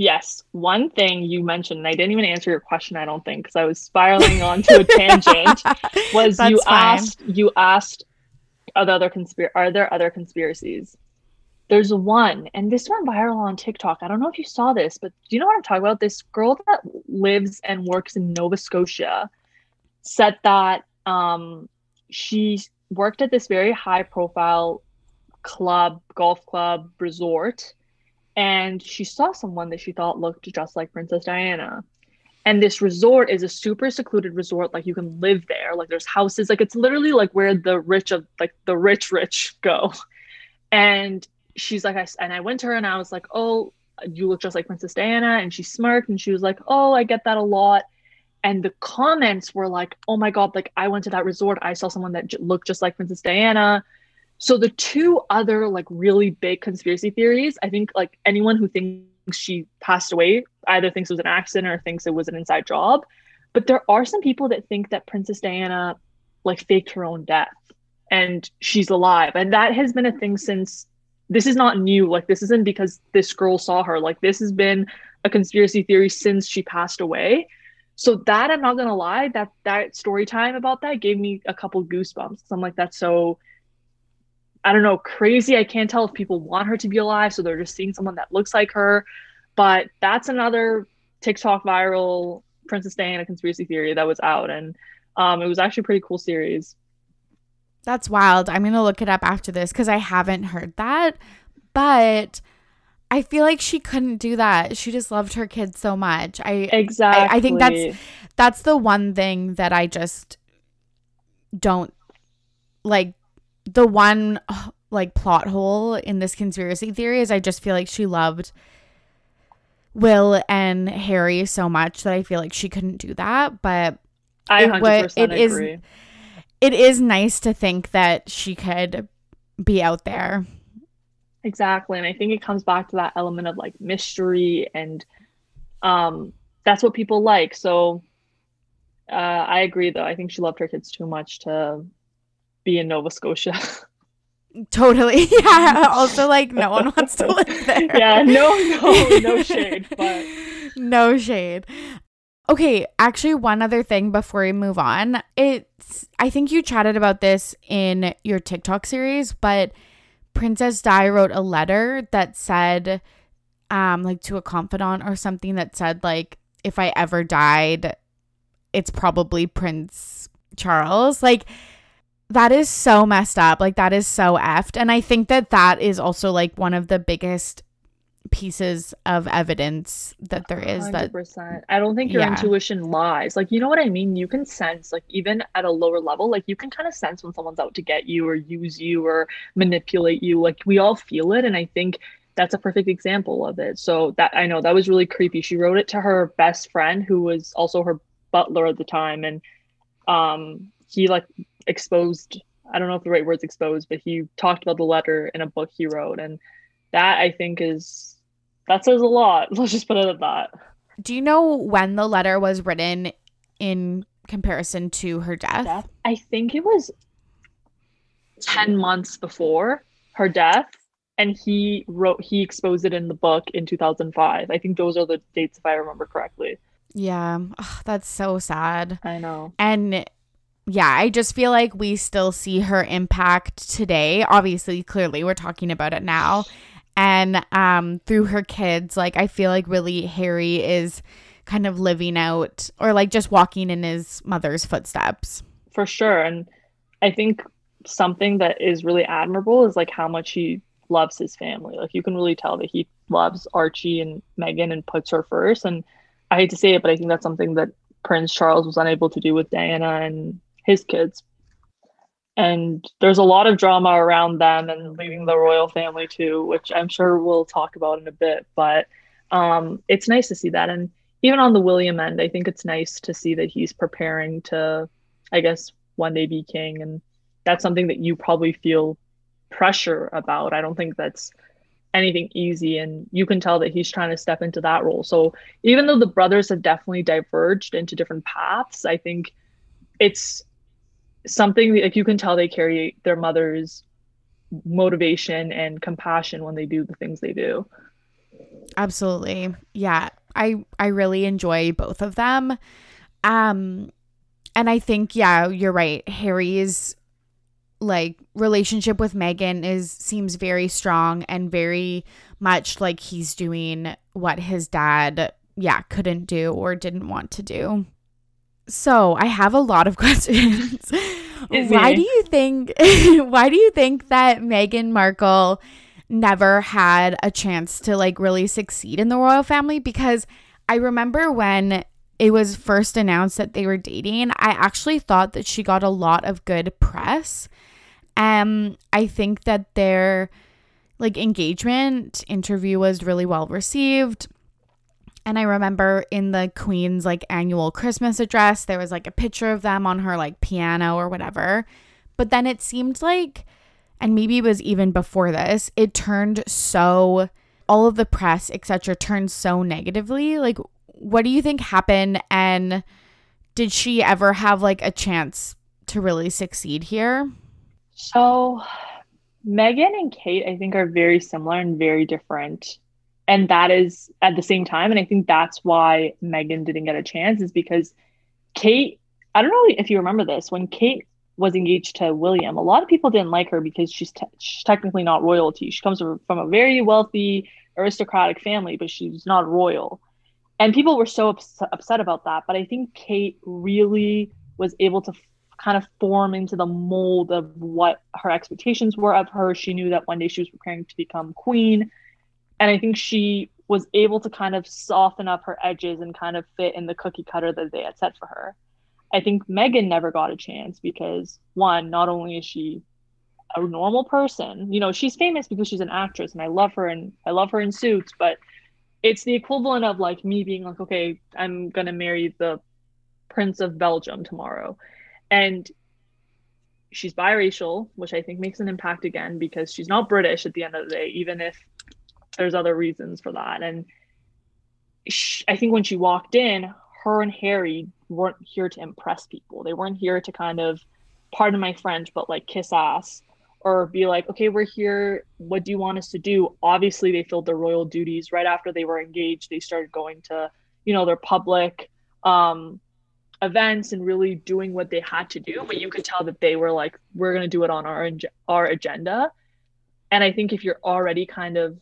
Yes. One thing you mentioned, and I didn't even answer your question, I don't think, because I was spiraling onto a tangent, was That's you fine. asked you asked are there other conspir are there other conspiracies? There's one, and this went viral on TikTok. I don't know if you saw this, but do you know what I'm talking about? This girl that lives and works in Nova Scotia said that um, she worked at this very high profile club, golf club, resort, and she saw someone that she thought looked just like Princess Diana. And this resort is a super secluded resort. Like you can live there. Like there's houses. Like it's literally like where the rich of like the rich rich go. And she's like, I and I went to her and I was like, oh, you look just like Princess Diana. And she smirked and she was like, oh, I get that a lot. And the comments were like, oh my god, like I went to that resort. I saw someone that j- looked just like Princess Diana. So the two other like really big conspiracy theories, I think like anyone who thinks she passed away either thinks it was an accident or thinks it was an inside job. But there are some people that think that Princess Diana like faked her own death and she's alive. And that has been a thing since this is not new. Like this isn't because this girl saw her. Like this has been a conspiracy theory since she passed away. So that I'm not gonna lie, that that story time about that gave me a couple goosebumps. I'm like, that's so I don't know, crazy. I can't tell if people want her to be alive, so they're just seeing someone that looks like her. But that's another TikTok viral Princess Diana conspiracy theory that was out, and um, it was actually a pretty cool series. That's wild. I'm gonna look it up after this because I haven't heard that, but I feel like she couldn't do that. She just loved her kids so much. I exactly. I, I think that's that's the one thing that I just don't like the one like plot hole in this conspiracy theory is I just feel like she loved Will and Harry so much that I feel like she couldn't do that. But I 100% it is agree. it is nice to think that she could be out there. Exactly. And I think it comes back to that element of like mystery and um that's what people like. So uh I agree though. I think she loved her kids too much to be in Nova Scotia. Totally. Yeah. Also, like, no one wants to live there. yeah, no, no, no shade, but no shade. Okay, actually, one other thing before we move on. It's, I think you chatted about this in your TikTok series, but Princess Di wrote a letter that said, um, like to a confidant or something that said, like, if I ever died, it's probably Prince Charles. Like, that is so messed up. Like that is so effed. And I think that that is also like one of the biggest pieces of evidence that there is 100%. that I don't think your yeah. intuition lies. Like you know what I mean? You can sense like even at a lower level, like you can kind of sense when someone's out to get you or use you or manipulate you. Like we all feel it and I think that's a perfect example of it. So that I know that was really creepy. She wrote it to her best friend who was also her butler at the time and um he like exposed I don't know if the right word's exposed, but he talked about the letter in a book he wrote. And that I think is that says a lot. Let's just put it at that. Do you know when the letter was written in comparison to her death? death? I think it was 10 months before her death. And he wrote, he exposed it in the book in 2005. I think those are the dates, if I remember correctly. Yeah. Oh, that's so sad. I know. And yeah, I just feel like we still see her impact today. Obviously, clearly, we're talking about it now. And um, through her kids, like, I feel like really Harry is kind of living out or like just walking in his mother's footsteps. For sure. And I think something that is really admirable is like how much he loves his family. Like, you can really tell that he loves Archie and Meghan and puts her first. And I hate to say it, but I think that's something that Prince Charles was unable to do with Diana and his kids. And there's a lot of drama around them and leaving the royal family too, which I'm sure we'll talk about in a bit. But um, it's nice to see that. And even on the William end, I think it's nice to see that he's preparing to, I guess, one day be king. And that's something that you probably feel pressure about. I don't think that's anything easy and you can tell that he's trying to step into that role so even though the brothers have definitely diverged into different paths i think it's something like you can tell they carry their mother's motivation and compassion when they do the things they do. Absolutely. Yeah. I I really enjoy both of them. Um and I think yeah, you're right. Harry's like relationship with Meghan is seems very strong and very much like he's doing what his dad yeah, couldn't do or didn't want to do. So I have a lot of questions. why do you think why do you think that Meghan Markle never had a chance to like really succeed in the royal family? Because I remember when it was first announced that they were dating, I actually thought that she got a lot of good press. Um, I think that their like engagement interview was really well received. And I remember in the Queen's like annual Christmas address, there was like a picture of them on her like piano or whatever. But then it seemed like, and maybe it was even before this, it turned so, all of the press, etc., turned so negatively. Like, what do you think happened? And did she ever have like a chance to really succeed here? So, Meghan and Kate, I think, are very similar and very different. And that is at the same time. And I think that's why Meghan didn't get a chance, is because Kate, I don't know if you remember this, when Kate was engaged to William, a lot of people didn't like her because she's, te- she's technically not royalty. She comes from, from a very wealthy, aristocratic family, but she's not royal. And people were so ups- upset about that. But I think Kate really was able to f- kind of form into the mold of what her expectations were of her. She knew that one day she was preparing to become queen. And I think she was able to kind of soften up her edges and kind of fit in the cookie cutter that they had set for her. I think Meghan never got a chance because one, not only is she a normal person, you know, she's famous because she's an actress and I love her and I love her in suits, but it's the equivalent of like me being like, okay, I'm gonna marry the Prince of Belgium tomorrow. And she's biracial, which I think makes an impact again because she's not British at the end of the day, even if there's other reasons for that. And she, I think when she walked in, her and Harry weren't here to impress people. They weren't here to kind of, pardon my French, but like kiss ass or be like, okay, we're here. What do you want us to do? Obviously, they filled their royal duties right after they were engaged. They started going to, you know, their public um, events and really doing what they had to do. But you could tell that they were like, we're going to do it on our our agenda. And I think if you're already kind of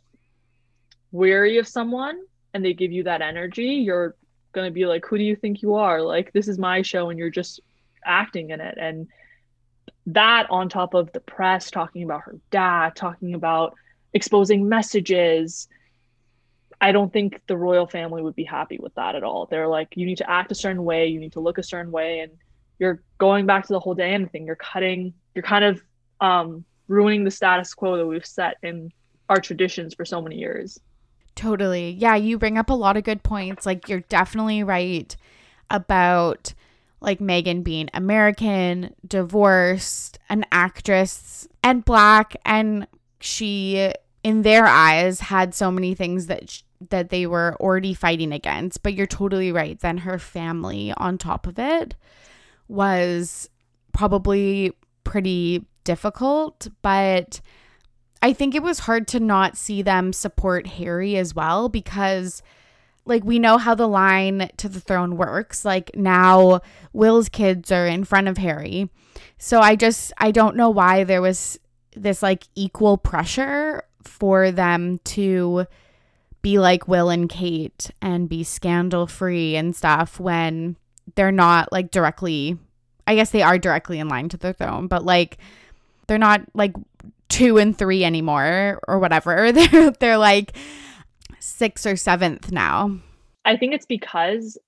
weary of someone and they give you that energy, you're going to be like, who do you think you are? Like, this is my show and you're just acting in it. And that on top of the press talking about her dad, talking about exposing messages, I don't think the royal family would be happy with that at all. They're like, you need to act a certain way, you need to look a certain way, and you're going back to the whole Diana thing. You're cutting, you're kind of um, ruining the status quo that we've set in our traditions for so many years. Totally. Yeah, you bring up a lot of good points. Like you're definitely right about like Meghan being American, divorced, an actress, and black and she in their eyes had so many things that that they were already fighting against. But you're totally right. Then her family on top of it was probably pretty difficult, but I think it was hard to not see them support Harry as well because like we know how the line to the throne works. Like now Will's kids are in front of Harry. So I just I don't know why there was this like equal pressure for them to be like Will and Kate and be scandal free and stuff when they're not like directly I guess they are directly in line to the throne, but like they're not like two and three anymore or whatever. They're they're like sixth or seventh now. I think it's because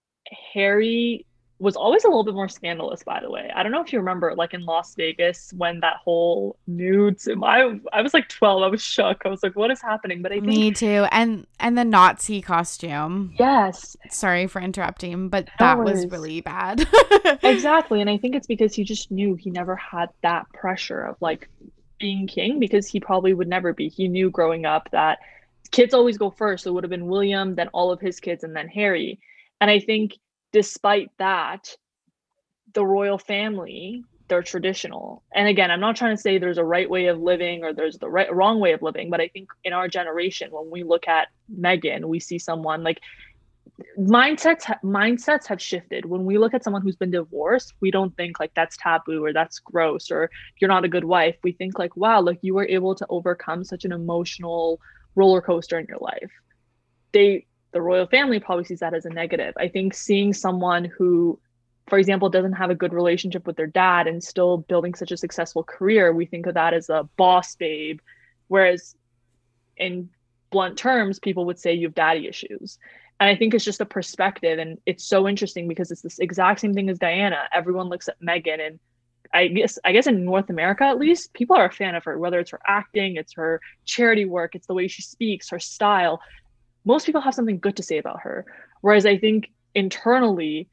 Harry was always a little bit more scandalous, by the way. I don't know if you remember, like in Las Vegas, when that whole nudes. I I was like twelve. I was shook. I was like, "What is happening?" But I think me too. And and the Nazi costume. Yes. Sorry for interrupting, but that was really bad. exactly, and I think it's because he just knew he never had that pressure of like being king because he probably would never be. He knew growing up that kids always go first. So it would have been William, then all of his kids, and then Harry. And I think despite that, the royal family, they're traditional. And again, I'm not trying to say there's a right way of living or there's the right wrong way of living, but I think in our generation, when we look at Meghan, we see someone like mindsets mindsets have shifted. When we look at someone who's been divorced we don't think like that's taboo or that's gross or you're not a good wife. We think like wow like you were able to overcome such an emotional roller coaster in your life. They the royal family probably sees that as a negative. I think seeing someone who for example doesn't have a good relationship with their dad and still building such a successful career we think of that as a boss babe. Whereas in blunt terms people would say you have daddy issues And I think it's just a perspective. And it's so interesting because it's this exact same thing as Diana. Everyone looks at Meghan and I guess I guess in North America at least, people are a fan of her, whether it's her acting, it's her charity work, it's the way she speaks, her style. Most people have something good to say about her. Whereas I think internally,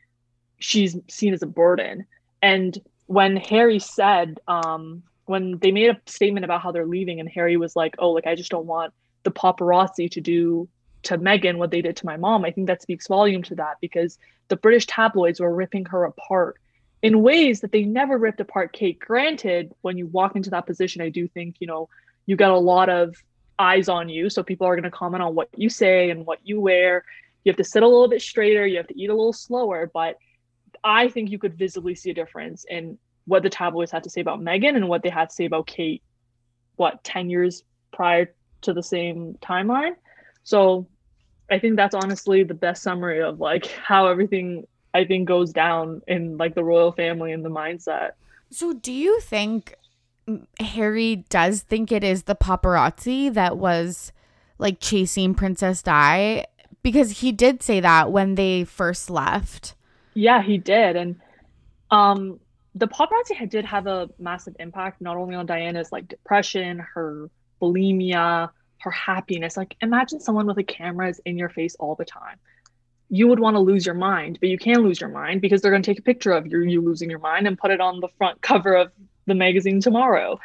she's seen as a burden. And when Harry said, um, when they made a statement about how they're leaving, and Harry was like, "Oh, like I just don't want the paparazzi to do to Meghan what they did to my mom," I think that speaks volume to that because the British tabloids were ripping her apart in ways that they never ripped apart Kate. Granted, when you walk into that position, I do think, you know, you got a lot of eyes on you. So people are going to comment on what you say and what you wear. You have to sit a little bit straighter, you have to eat a little slower. But I think you could visibly see a difference in what the tabloids had to say about Meghan and what they had to say about Kate, what, 10 years prior to the same timeline. So I think that's honestly the best summary of like how everything I think goes down in like the royal family and the mindset. So do you think Harry does think it is the paparazzi that was like chasing Princess Di? Because he did say that when they first left. Yeah, he did. And um the paparazzi did have a massive impact not only on Diana's like depression, her bulimia, her happiness. Like imagine someone with a camera is in your face all the time you would want to lose your mind, but you can lose your mind because they're going to take a picture of you, you losing your mind and put it on the front cover of the magazine tomorrow.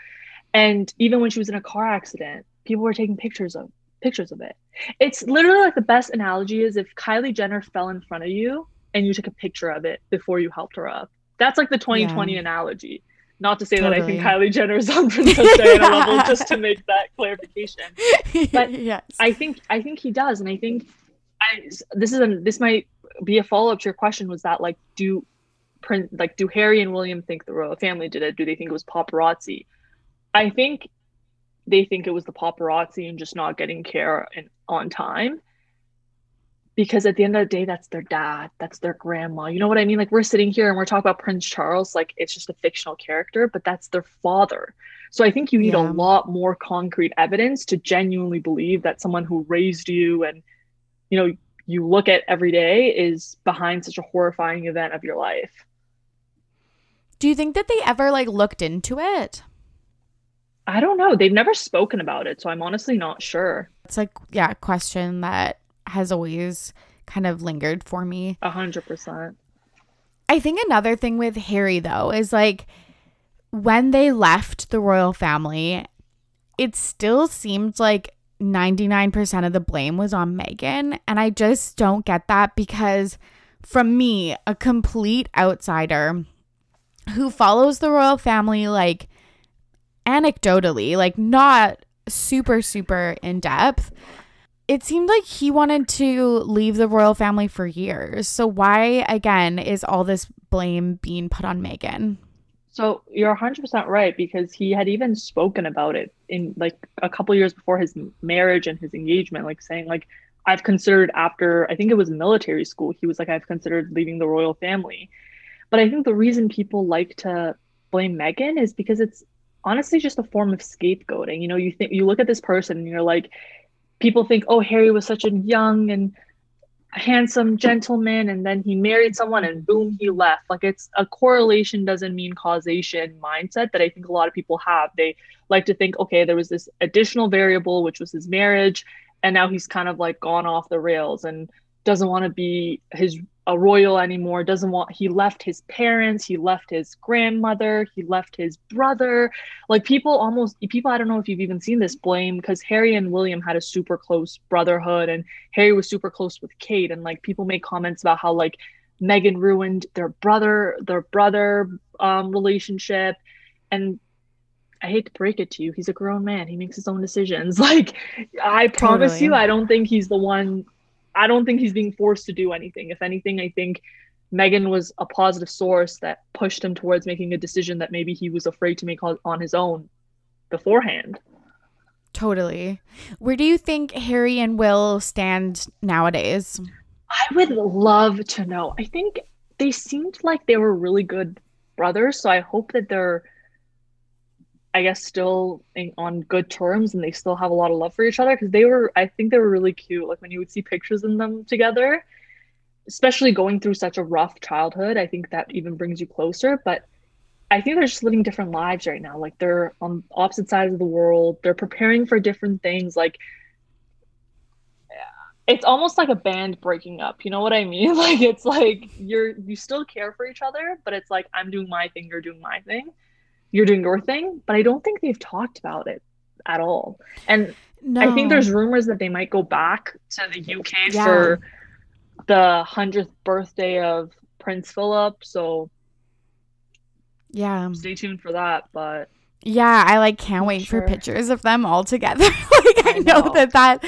And even when she was in a car accident, people were taking pictures of pictures of it. It's literally like the best analogy is if Kylie Jenner fell in front of you and you took a picture of it before you helped her up. That's like the 2020 yeah. analogy. Not to say totally. that I think Kylie Jenner is on Princess Diana level, just to make that clarification. But yes. I think I think he does, and I think I, this is a, this might be a follow up to your question. Was that like do print like do Harry and William think the royal family did it? Do they think it was paparazzi? I think they think it was the paparazzi and just not getting care in, on time. Because at the end of the day, that's their dad, that's their grandma. You know what I mean? Like we're sitting here and we're talking about Prince Charles, like it's just a fictional character, but that's their father. So I think you need yeah. a lot more concrete evidence to genuinely believe that someone who raised you and you know you look at every day is behind such a horrifying event of your life do you think that they ever like looked into it i don't know they've never spoken about it so i'm honestly not sure it's like yeah a question that has always kind of lingered for me a hundred percent i think another thing with harry though is like when they left the royal family it still seemed like 99% of the blame was on Meghan. And I just don't get that because, from me, a complete outsider who follows the royal family like anecdotally, like not super, super in depth, it seemed like he wanted to leave the royal family for years. So, why again is all this blame being put on Meghan? So you're 100% right because he had even spoken about it in like a couple years before his marriage and his engagement, like saying like I've considered after I think it was military school, he was like I've considered leaving the royal family. But I think the reason people like to blame Meghan is because it's honestly just a form of scapegoating. You know, you think you look at this person and you're like people think, "Oh, Harry was such a young and handsome gentleman and then he married someone and boom he left. Like it's a correlation doesn't mean causation mindset that i think a lot of people have. They like to think okay there was this additional variable which was his marriage and now he's kind of like gone off the rails and doesn't want to be his a royal anymore doesn't want he left his parents he left his grandmother he left his brother like people almost people i don't know if you've even seen this blame because harry and william had a super close brotherhood and harry was super close with kate and like people make comments about how like meghan ruined their brother their brother um, relationship and I hate to break it to you, he's a grown man. He makes his own decisions. Like, I promise totally. you, I don't think he's the one I don't think he's being forced to do anything. If anything, I think Meghan was a positive source that pushed him towards making a decision that maybe he was afraid to make on his own beforehand. Totally. Where do you think Harry and Will stand nowadays? I would love to know. I think they seemed like they were really good brothers, so I hope that they're I guess still in, on good terms and they still have a lot of love for each other because they were I think they were really cute like when you would see pictures in them together especially going through such a rough childhood I think that even brings you closer but I think they're just living different lives right now like they're on opposite sides of the world they're preparing for different things like Yeah. it's almost like a band breaking up you know what i mean like it's like you're you still care for each other but it's like i'm doing my thing you're doing my thing you're doing your thing but i don't think they've talked about it at all and no. i think there's rumors that they might go back to the uk yeah. for the 100th birthday of prince philip so yeah stay tuned for that but yeah, I like can't wait sure. for pictures of them all together. like I, I know. know. that that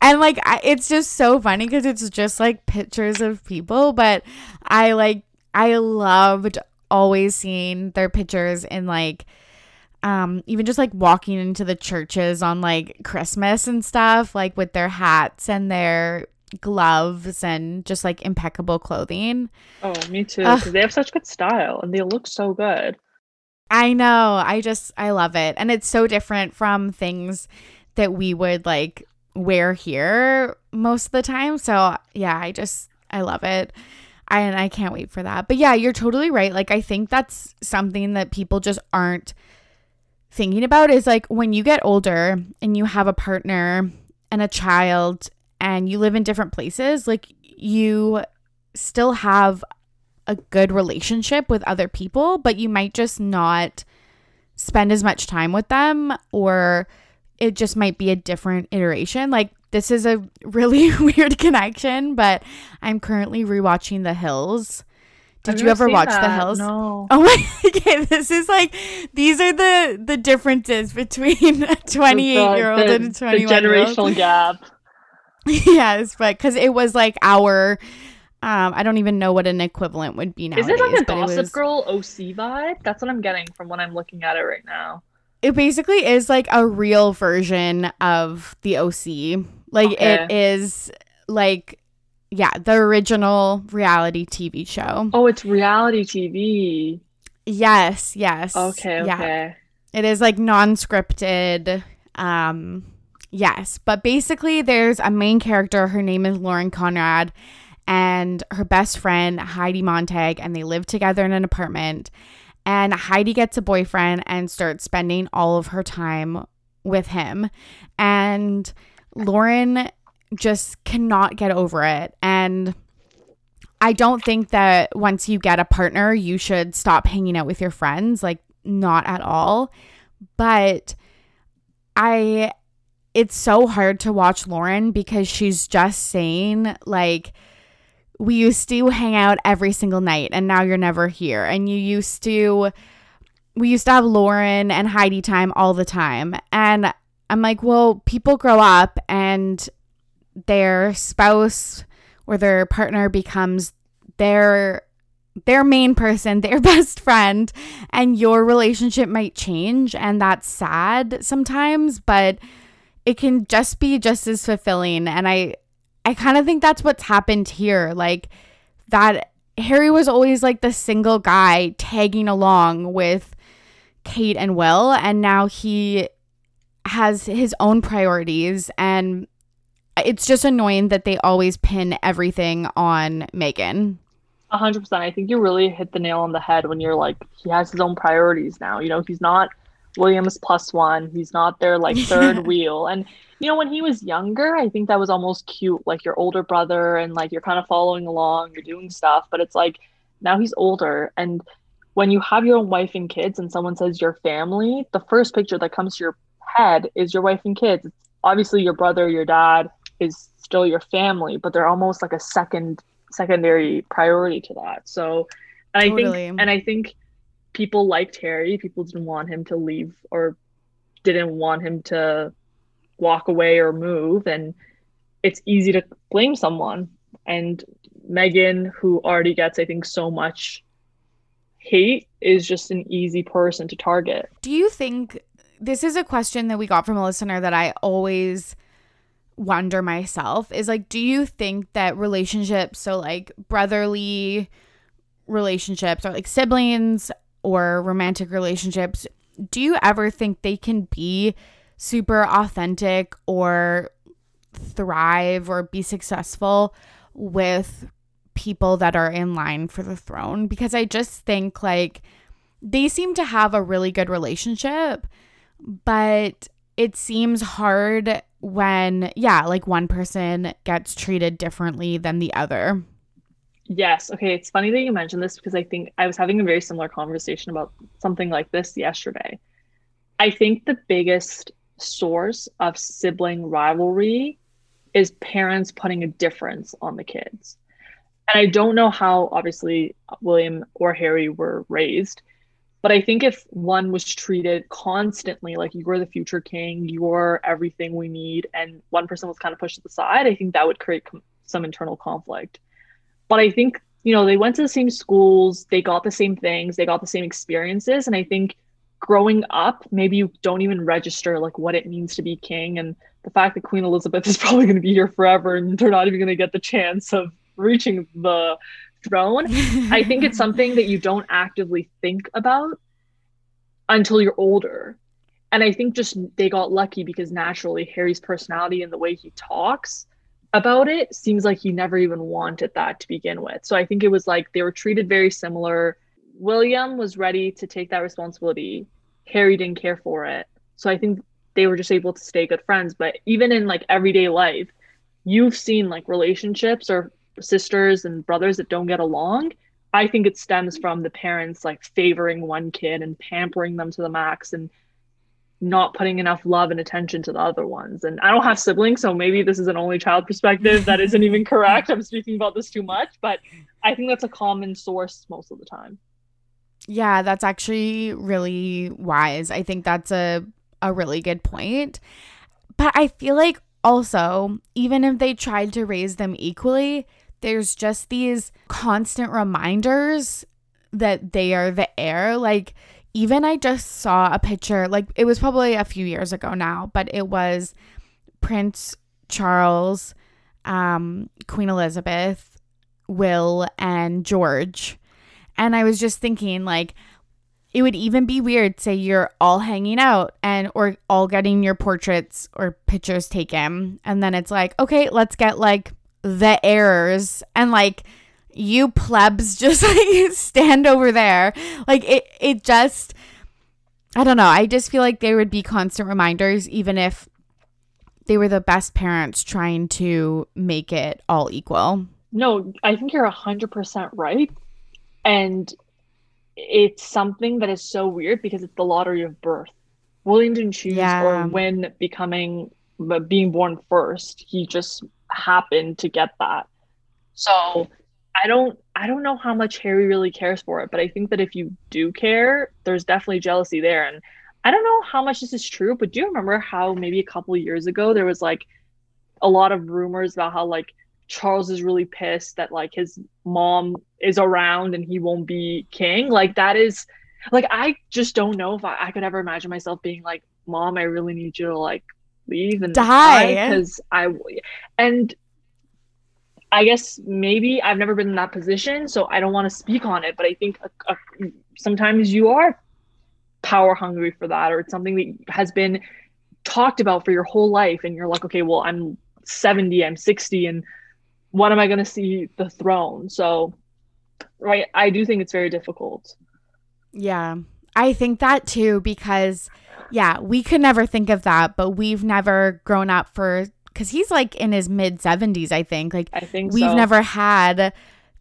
and like I, it's just so funny cuz it's just like pictures of people, but I like I loved always seeing their pictures in like um even just like walking into the churches on like Christmas and stuff like with their hats and their gloves and just like impeccable clothing. Oh, me too. Because they have such good style and they look so good. I know. I just I love it. And it's so different from things that we would like wear here most of the time. So, yeah, I just I love it. And I can't wait for that. But yeah, you're totally right. Like I think that's something that people just aren't thinking about is like when you get older and you have a partner and a child and you live in different places, like you still have a good relationship with other people, but you might just not spend as much time with them or it just might be a different iteration. Like this is a really weird connection, but I'm currently rewatching The Hills. Did you ever watch that. The Hills? No. Oh my okay, this is like these are the the differences between a 28 year old and a 21 the generational gap. yes, but cuz it was like our um, I don't even know what an equivalent would be now. Is it like a Gossip was... Girl OC vibe? That's what I'm getting from when I'm looking at it right now. It basically is like a real version of the OC. Like okay. it is like yeah, the original reality TV show. Oh, it's reality TV. Yes, yes. Okay, okay. Yeah. It is like non-scripted. Um yes, but basically there's a main character, her name is Lauren Conrad and her best friend, Heidi Montag, and they live together in an apartment. And Heidi gets a boyfriend and starts spending all of her time with him. And Lauren just cannot get over it. And I don't think that once you get a partner, you should stop hanging out with your friends. Like, not at all. But I, it's so hard to watch Lauren because she's just saying, like, we used to hang out every single night and now you're never here. And you used to, we used to have Lauren and Heidi time all the time. And I'm like, well, people grow up and their spouse or their partner becomes their their main person, their best friend, and your relationship might change and that's sad sometimes, but it can just be just as fulfilling and I I kind of think that's what's happened here. Like that Harry was always like the single guy tagging along with Kate and Will, and now he has his own priorities and it's just annoying that they always pin everything on Meghan. A hundred percent. I think you really hit the nail on the head when you're like, he has his own priorities now. You know, he's not William's plus one. He's not their like third wheel. And you know, when he was younger, I think that was almost cute, like your older brother and like you're kind of following along, you're doing stuff, but it's like now he's older and when you have your own wife and kids and someone says your family, the first picture that comes to your head is your wife and kids. It's obviously your brother, your dad is still your family, but they're almost like a second secondary priority to that. So and totally. I think and I think people liked Harry, people didn't want him to leave or didn't want him to walk away or move and it's easy to blame someone and Meghan, who already gets I think so much hate is just an easy person to target. Do you think this is a question that we got from a listener that I always wonder myself is like do you think that relationships so like brotherly relationships or like siblings or romantic relationships do you ever think they can be super authentic or thrive or be successful with people that are in line for the throne? Because I just think like they seem to have a really good relationship, but it seems hard when, yeah, like one person gets treated differently than the other. Yes. Okay. It's funny that you mentioned this because I think I was having a very similar conversation about something like this yesterday. I think the biggest source of sibling rivalry is parents putting a difference on the kids. And I don't know how, obviously, William or Harry were raised, but I think if one was treated constantly like you're the future king, you're everything we need, and one person was kind of pushed to the side, I think that would create com- some internal conflict. But I think, you know, they went to the same schools, they got the same things, they got the same experiences. And I think growing up, maybe you don't even register like what it means to be king. And the fact that Queen Elizabeth is probably going to be here forever and they're not even going to get the chance of reaching the throne. I think it's something that you don't actively think about until you're older. And I think just they got lucky because naturally Harry's personality and the way he talks about it seems like he never even wanted that to begin with. So I think it was like they were treated very similar. William was ready to take that responsibility. Harry didn't care for it. So I think they were just able to stay good friends. But even in like everyday life, you've seen like relationships or sisters and brothers that don't get along, I think it stems from the parents like favoring one kid and pampering them to the max and not putting enough love and attention to the other ones. And I don't have siblings, so maybe this is an only child perspective that isn't even correct. I'm speaking about this too much, but I think that's a common source most of the time. Yeah, that's actually really wise. I think that's a a really good point. But I feel like also, even if they tried to raise them equally, there's just these constant reminders that they are the heir. Like, even I just saw a picture, like, it was probably a few years ago now, but it was Prince Charles, um, Queen Elizabeth, Will, and George. And I was just thinking, like, it would even be weird say you're all hanging out and or all getting your portraits or pictures taken and then it's like okay let's get like the errors and like you plebs just like stand over there. Like it it just I don't know. I just feel like there would be constant reminders even if they were the best parents trying to make it all equal. No, I think you're 100% right. And it's something that is so weird because it's the lottery of birth. William didn't choose yeah. or win becoming but being born first. He just happened to get that. So I don't I don't know how much Harry really cares for it, but I think that if you do care, there's definitely jealousy there. And I don't know how much this is true, but do you remember how maybe a couple years ago there was like a lot of rumors about how like Charles is really pissed that like his mom is around and he won't be king. Like that is like I just don't know if I, I could ever imagine myself being like, Mom, I really need you to like leave and die because I and I guess maybe I've never been in that position, so I don't want to speak on it. But I think a, a, sometimes you are power hungry for that, or it's something that has been talked about for your whole life, and you're like, okay, well, I'm 70, I'm 60, and when am I going to see the throne? So, right, I do think it's very difficult. Yeah, I think that too because yeah, we could never think of that, but we've never grown up for because he's like in his mid 70s, I think. Like, I think we've so. never had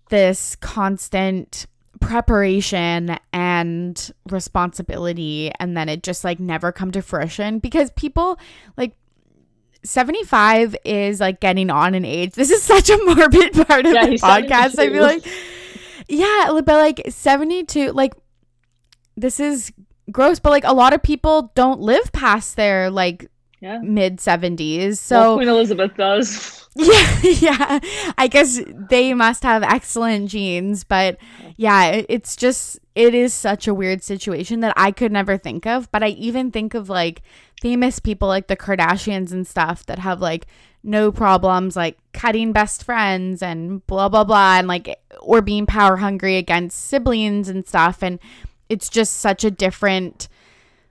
this constant preparation and responsibility and then it just like never come to fruition because people like 75 is like getting on in age. This is such a morbid part of yeah, the podcast. 72. I feel like yeah, but like 72 like this is gross, but like a lot of people don't live past their like yeah. mid 70s. So well, Queen Elizabeth does. Yeah, yeah. I guess they must have excellent genes, but yeah, it's just it is such a weird situation that I could never think of, but I even think of like famous people like the Kardashians and stuff that have like no problems like cutting best friends and blah blah blah and like or being power hungry against siblings and stuff and it's just such a different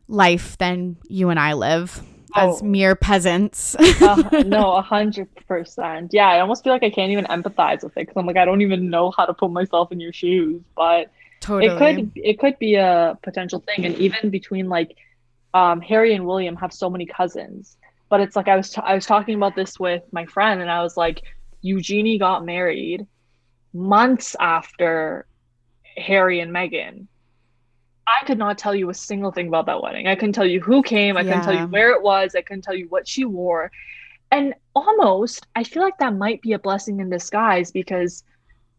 life than you and I live as Oh. mere peasants. uh, no, a hundred percent. Yeah, I almost feel like I can't even empathize with it because I'm like I don't even know how to put myself in your shoes. But totally. it could it could be a potential thing, and even between like um, Harry and William have so many cousins. But it's like I was t- I was talking about this with my friend, and I was like, Eugenie got married months after Harry and Meghan. I could not tell you a single thing about that wedding. I couldn't tell you who came. I couldn't tell you where it was. I couldn't tell you what she wore. And almost, I feel like that might be a blessing in disguise because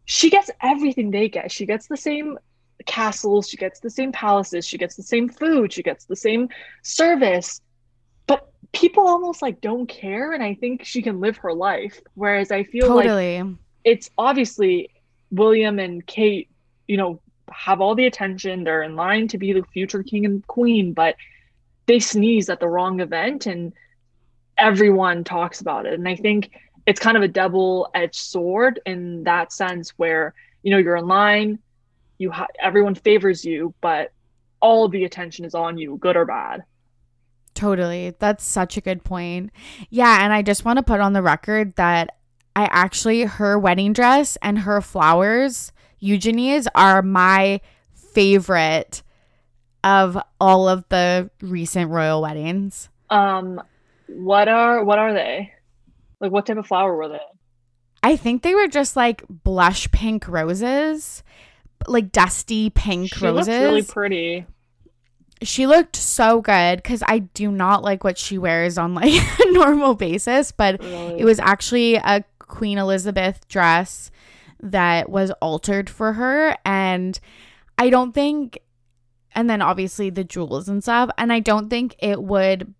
she gets everything they get. She gets the same castles, she gets the same palaces, she gets the same food, she gets the same service. But people almost like don't care. And I think she can live her life. Whereas I feel like it's obviously William and Kate, you know, have all the attention. They're in line to be the future king and queen, but they sneeze at the wrong event and everyone talks about it. And I think it's kind of a double-edged sword in that sense where, you know, you're in line, you ha- everyone favors you, but all the attention is on you, good or bad. Totally. That's such a good point. Yeah, and I just want to put on the record that I actually her wedding dress and her flowers, Eugenie's, are my favorite of all of the recent royal weddings. Um, what are what are they? Like what type of flower were they? I think they were just like blush pink roses, like dusty pink She roses. really pretty. she looked so good because I do not like what she wears on like a normal basis, but Really. it was actually a Queen Elizabeth dress that was altered for her. And I don't think, and then obviously the jewels and stuff. And I don't think it would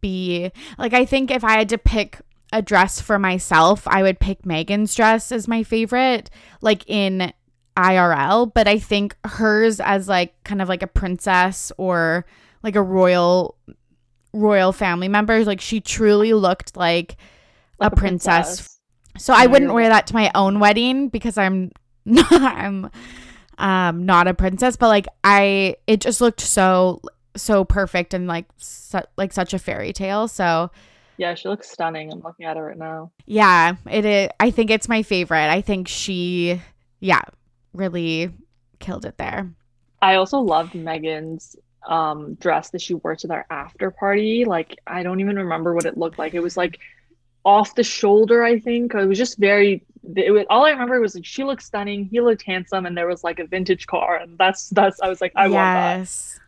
be like, I think if I had to pick a dress for myself, I would pick Meghan's dress as my favorite, like in IRL. But I think hers as like kind of like a princess or like a royal royal family member like she truly looked like Like a princess so I wouldn't wear that to my own wedding because I'm not I'm um not a princess, but like I it just looked so so perfect and like su- like such a fairy tale. So Yeah, she looks stunning. I'm looking at her right now. yeah, it is. I think it's my favorite. I think she yeah really killed it there. I also loved Meghan's um dress that she wore to their after party. Like I don't even remember what it looked like. It was like off the shoulder, I think. It was just very it was all I remember was like she looked stunning, he looked handsome, and there was like a vintage car. And that's that's I was like, I want that. yes.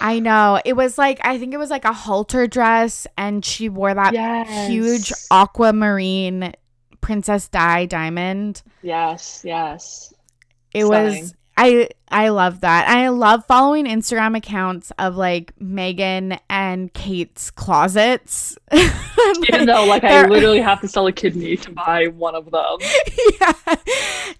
I know. It was like I think it was like a halter dress and she wore that huge aquamarine Princess Di diamond. Yes, yes. It Stunning. was I I love that. I love following Instagram accounts of like Meghan and Kate's closets. Even though like I literally have to sell a kidney to buy one of them. yeah.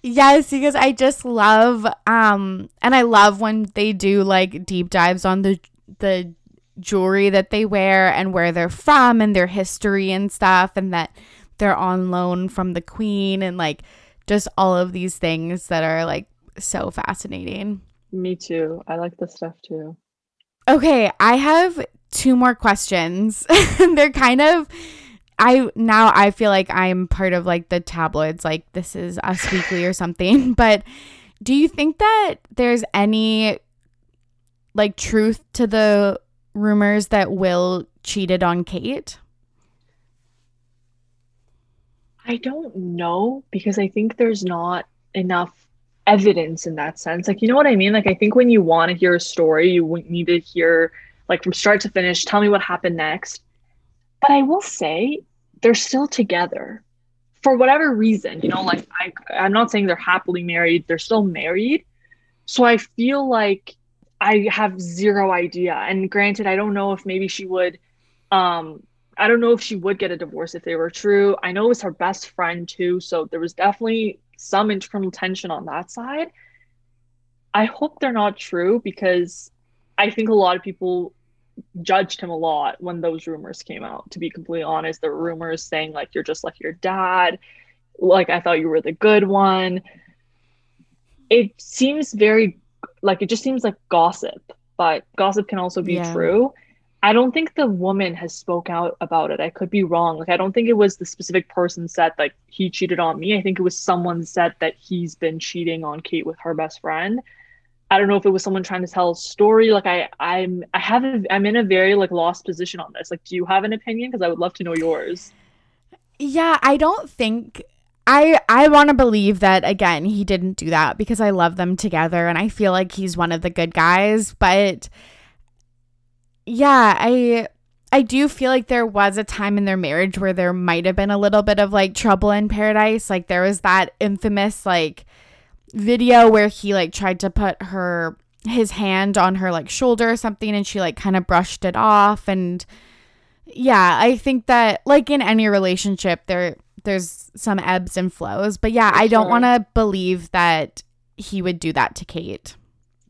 Yes, because I just love um and I love when they do like deep dives on the the jewelry that they wear and where they're from and their history and stuff and that they're on loan from the queen and like just all of these things that are like so fascinating. Me too. I like this stuff too. Okay, I have two more questions. They're kind of I now I feel like I'm part of like the tabloids like this is us weekly or something, but do you think that there's any like truth to the rumors that Will cheated on Kate? I don't know because I think there's not enough evidence in that sense. Like, you know what I mean? Like, I think when you want to hear a story, you need to hear, like, from start to finish, tell me what happened next. But I will say they're still together for whatever reason. You know, like, I, I'm not saying they're happily married, they're still married. So I feel like I have zero idea. And granted, I don't know if maybe she would, um, I don't know if she would get a divorce if they were true. I know it was her best friend too, so there was definitely some internal tension on that side. I hope they're not true because I think a lot of people judged him a lot when those rumors came out. To be completely honest, there were rumors saying like you're just like your dad, like I thought you were the good one. It seems very like it just seems like gossip, but gossip can also be Yeah. true. I don't think the woman has spoke out about it. I could be wrong. Like I don't think it was the specific person said like he cheated on me. I think it was someone said that he's been cheating on Kate with her best friend. I don't know if it was someone trying to tell a story. Like I, I'm, I have, a, I'm in a very like lost position on this. Like, do you have an opinion? Because I would love to know yours. Yeah, I don't think I I want to believe that again he didn't do that because I love them together and I feel like he's one of the good guys, but yeah, I I do feel like there was a time in their marriage where there might have been a little bit of like trouble in paradise. Like there was that infamous like video where he like tried to put her his hand on her like shoulder or something and she like kind of brushed it off and yeah, I think that like in any relationship there there's some ebbs and flows. But yeah, I don't want to believe that he would do that to Kate.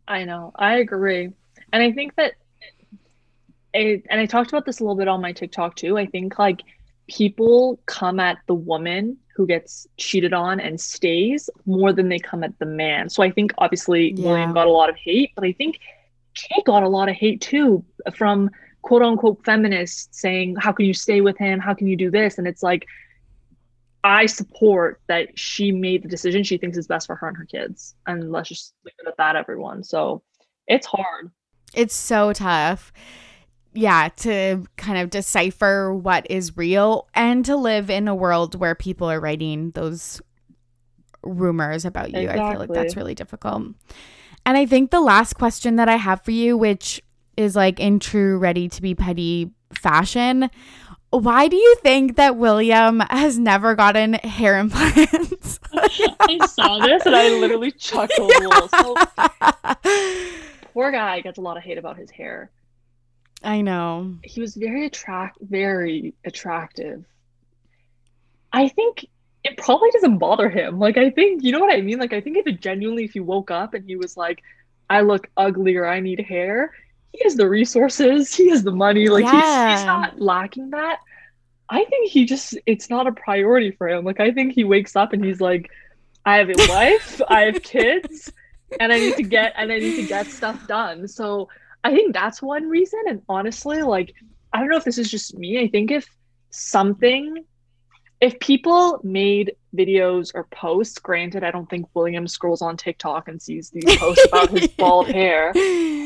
I know. I agree. And I think that and I talked about this a little bit on my TikTok too. I think like people come at the woman who gets cheated on and stays more than they come at the man. So I think obviously yeah. William got a lot of hate, but I think Kate got a lot of hate too from quote unquote feminists saying, How can you stay with him? How can you do this? And it's like, I support that she made the decision she thinks is best for her and her kids. And let's just leave it at that, everyone. So it's hard. It's so tough yeah, to kind of decipher what is real and to live in a world where people are writing those rumors about you. Exactly. I feel like that's really difficult. And I think the last question that I have for you, which is like in true ready to be petty fashion, why do you think that William has never gotten hair implants? I saw this and I literally chuckled. Yeah. So, poor guy gets a lot of hate about his hair. I know. He was very attract very attractive. I think it probably doesn't bother him. Like I think you know what I mean? Like I think if it genuinely if he woke up and he was like, I look ugly or I need hair, he has the resources, he has the money, like yeah. he's, he's not lacking that. I think he just it's not a priority for him. Like I think he wakes up and he's like, I have a wife, I have kids, and I need to get and I need to get stuff done. So I think that's one reason. And honestly, like, I don't know if this is just me. I think if something, if people made videos or posts, granted, I don't think William scrolls on TikTok and sees these posts about his bald hair.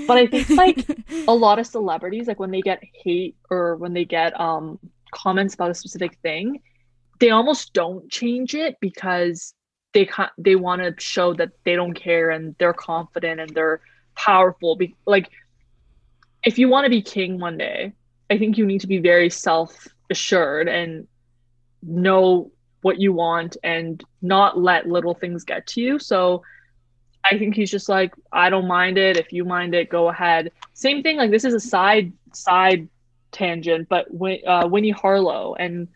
But I think like a lot of celebrities, like when they get hate or when they get um comments about a specific thing, they almost don't change it because they ca- they want to show that they don't care and they're confident and they're powerful. Be- like if you want to be king one day, I think you need to be very self assured and know what you want and not let little things get to you. So I think he's just like, I don't mind it. If you mind it, go ahead. Same thing. Like this is a side side tangent, but uh, Winnie Harlow and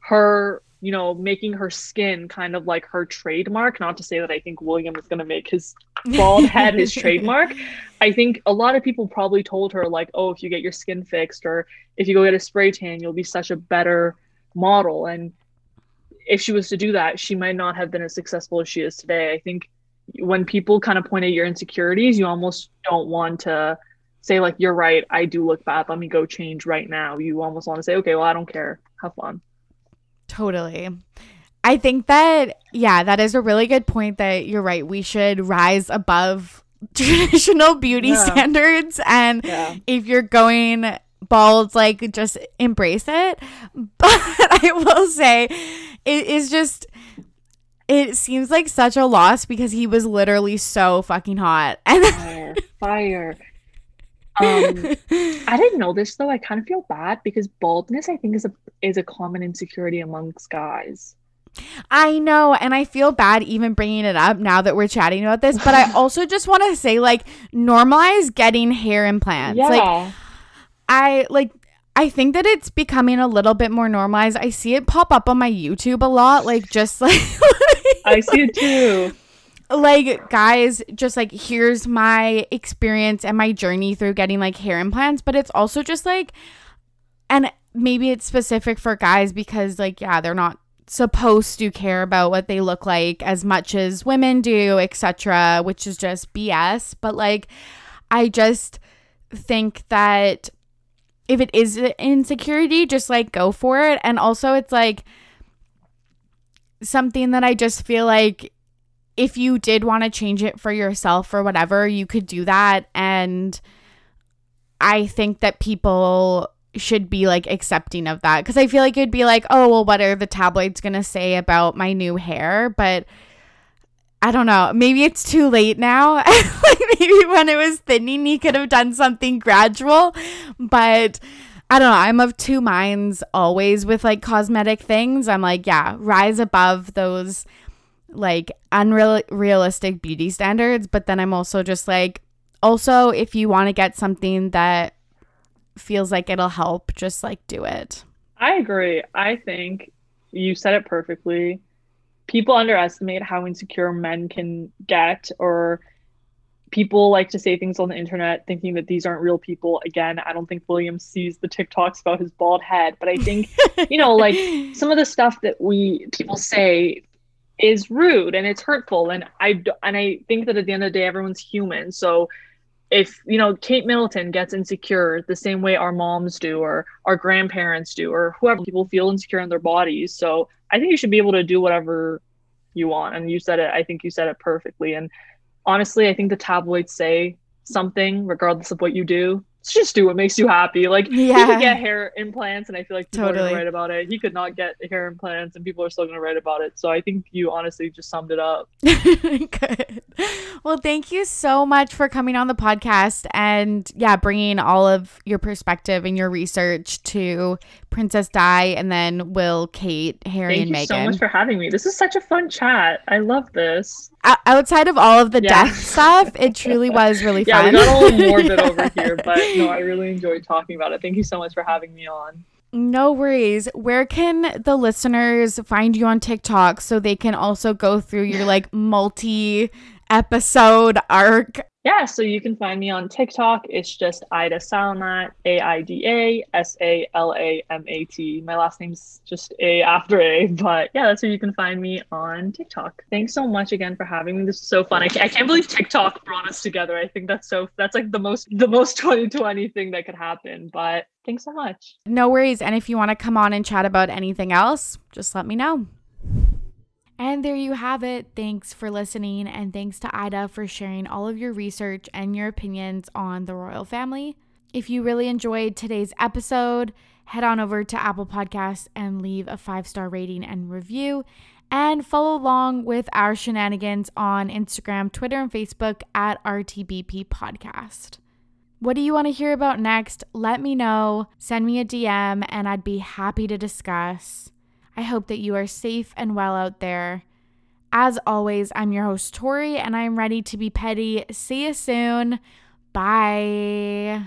her you know, making her skin kind of like her trademark. Not to say that I think William is going to make his bald head his trademark. I think a lot of people probably told her, like, oh, if you get your skin fixed or if you go get a spray tan, you'll be such a better model. And if she was to do that, she might not have been as successful as she is today. I think when people kind of point at your insecurities, you almost don't want to say, like, you're right, I do look bad. Let me go change right now. You almost want to say, okay, well, I don't care. Have fun. Totally. I think that, yeah, that is a really good point that you're right. We should rise above traditional beauty yeah. standards. And yeah. if you're going bald, like just embrace it. But I will say, it is just, it seems like such a loss because he was literally so fucking hot. And fire. fire. Um, I didn't know this though. I kind of feel bad because baldness, I think, is a is a common insecurity amongst guys. I know, and I feel bad even bringing it up now that we're chatting about this. But I also just want to say, like, normalize getting hair implants. Yeah. Like, I like. I think that it's becoming a little bit more normalized. I see it pop up on my YouTube a lot, like just like I see it too like guys just like here's my experience and my journey through getting like hair implants but it's also just like and maybe it's specific for guys because like yeah they're not supposed to care about what they look like as much as women do etc which is just bs but like i just think that if it is insecurity, just like go for it. And also, it's like something that I just feel like if you did want to change it for yourself or whatever, you could do that. And I think that people should be like accepting of that because I feel like it'd be like, oh, well, what are the tabloids going to say about my new hair? But I don't know. Maybe it's too late now. like maybe when it was thinning, he could have done something gradual. But I don't know. I'm of two minds always with like cosmetic things. I'm like, yeah, rise above those like unrealistic beauty standards. But then I'm also just like, also, if you want to get something that feels like it'll help, just like do it. I agree. I think you said it perfectly. People underestimate how insecure men can get, or people like to say things on the internet thinking that these aren't real people. Again, I don't think William sees the TikToks about his bald head, but I think, you know, like some of the stuff that we people say is rude and it's hurtful and I and I think that at the end of the day everyone's human. So if you know Kate Middleton gets insecure the same way our moms do or our grandparents do or whoever people feel insecure in their bodies. So I think you should be able to do whatever you want. And you said it, I think you said it perfectly. And honestly, I think the tabloids say something regardless of what you do just do what makes you happy. Like yeah. he could get hair implants, and I feel like people totally. are gonna write about it. He could not get hair implants, and people are still gonna write about it. So I think you honestly just summed it up. Good. Well, thank you so much for coming on the podcast and yeah, bringing all of your perspective and your research to Princess Di and then Will, Kate, Harry, thank and Meghan. Thank you so much for having me. This is such a fun chat. I love this. Outside of all of the yeah. death stuff, it truly was really fun. Yeah, we got a little morbid over here, but no, I really enjoyed talking about it. Thank you so much for having me on. No worries. Where can the listeners find you on TikTok so they can also go through your like multi episode arc yeah, so you can find me on TikTok. It's just Aida Salamat, A I D A S A L A M A T. My last name's just A after A, but yeah, that's where you can find me on TikTok. Thanks so much again for having me. This is so fun. I can't, I can't believe TikTok brought us together. I think that's so that's like the most the most 2020 thing that could happen. But thanks so much. No worries. And if you want to come on and chat about anything else, just let me know. And there you have it. Thanks for listening, and thanks to Aida for sharing all of your research and your opinions on the royal family. If you really enjoyed today's episode, head on over to Apple Podcasts and leave a five star rating and review. And follow along with our shenanigans on Instagram, Twitter, and Facebook at RTBP Podcast. What do you want to hear about next? Let me know. Send me a DM, and I'd be happy to discuss. I hope that you are safe and well out there. As always, I'm your host, Tori, and I'm ready to be petty. See you soon. Bye.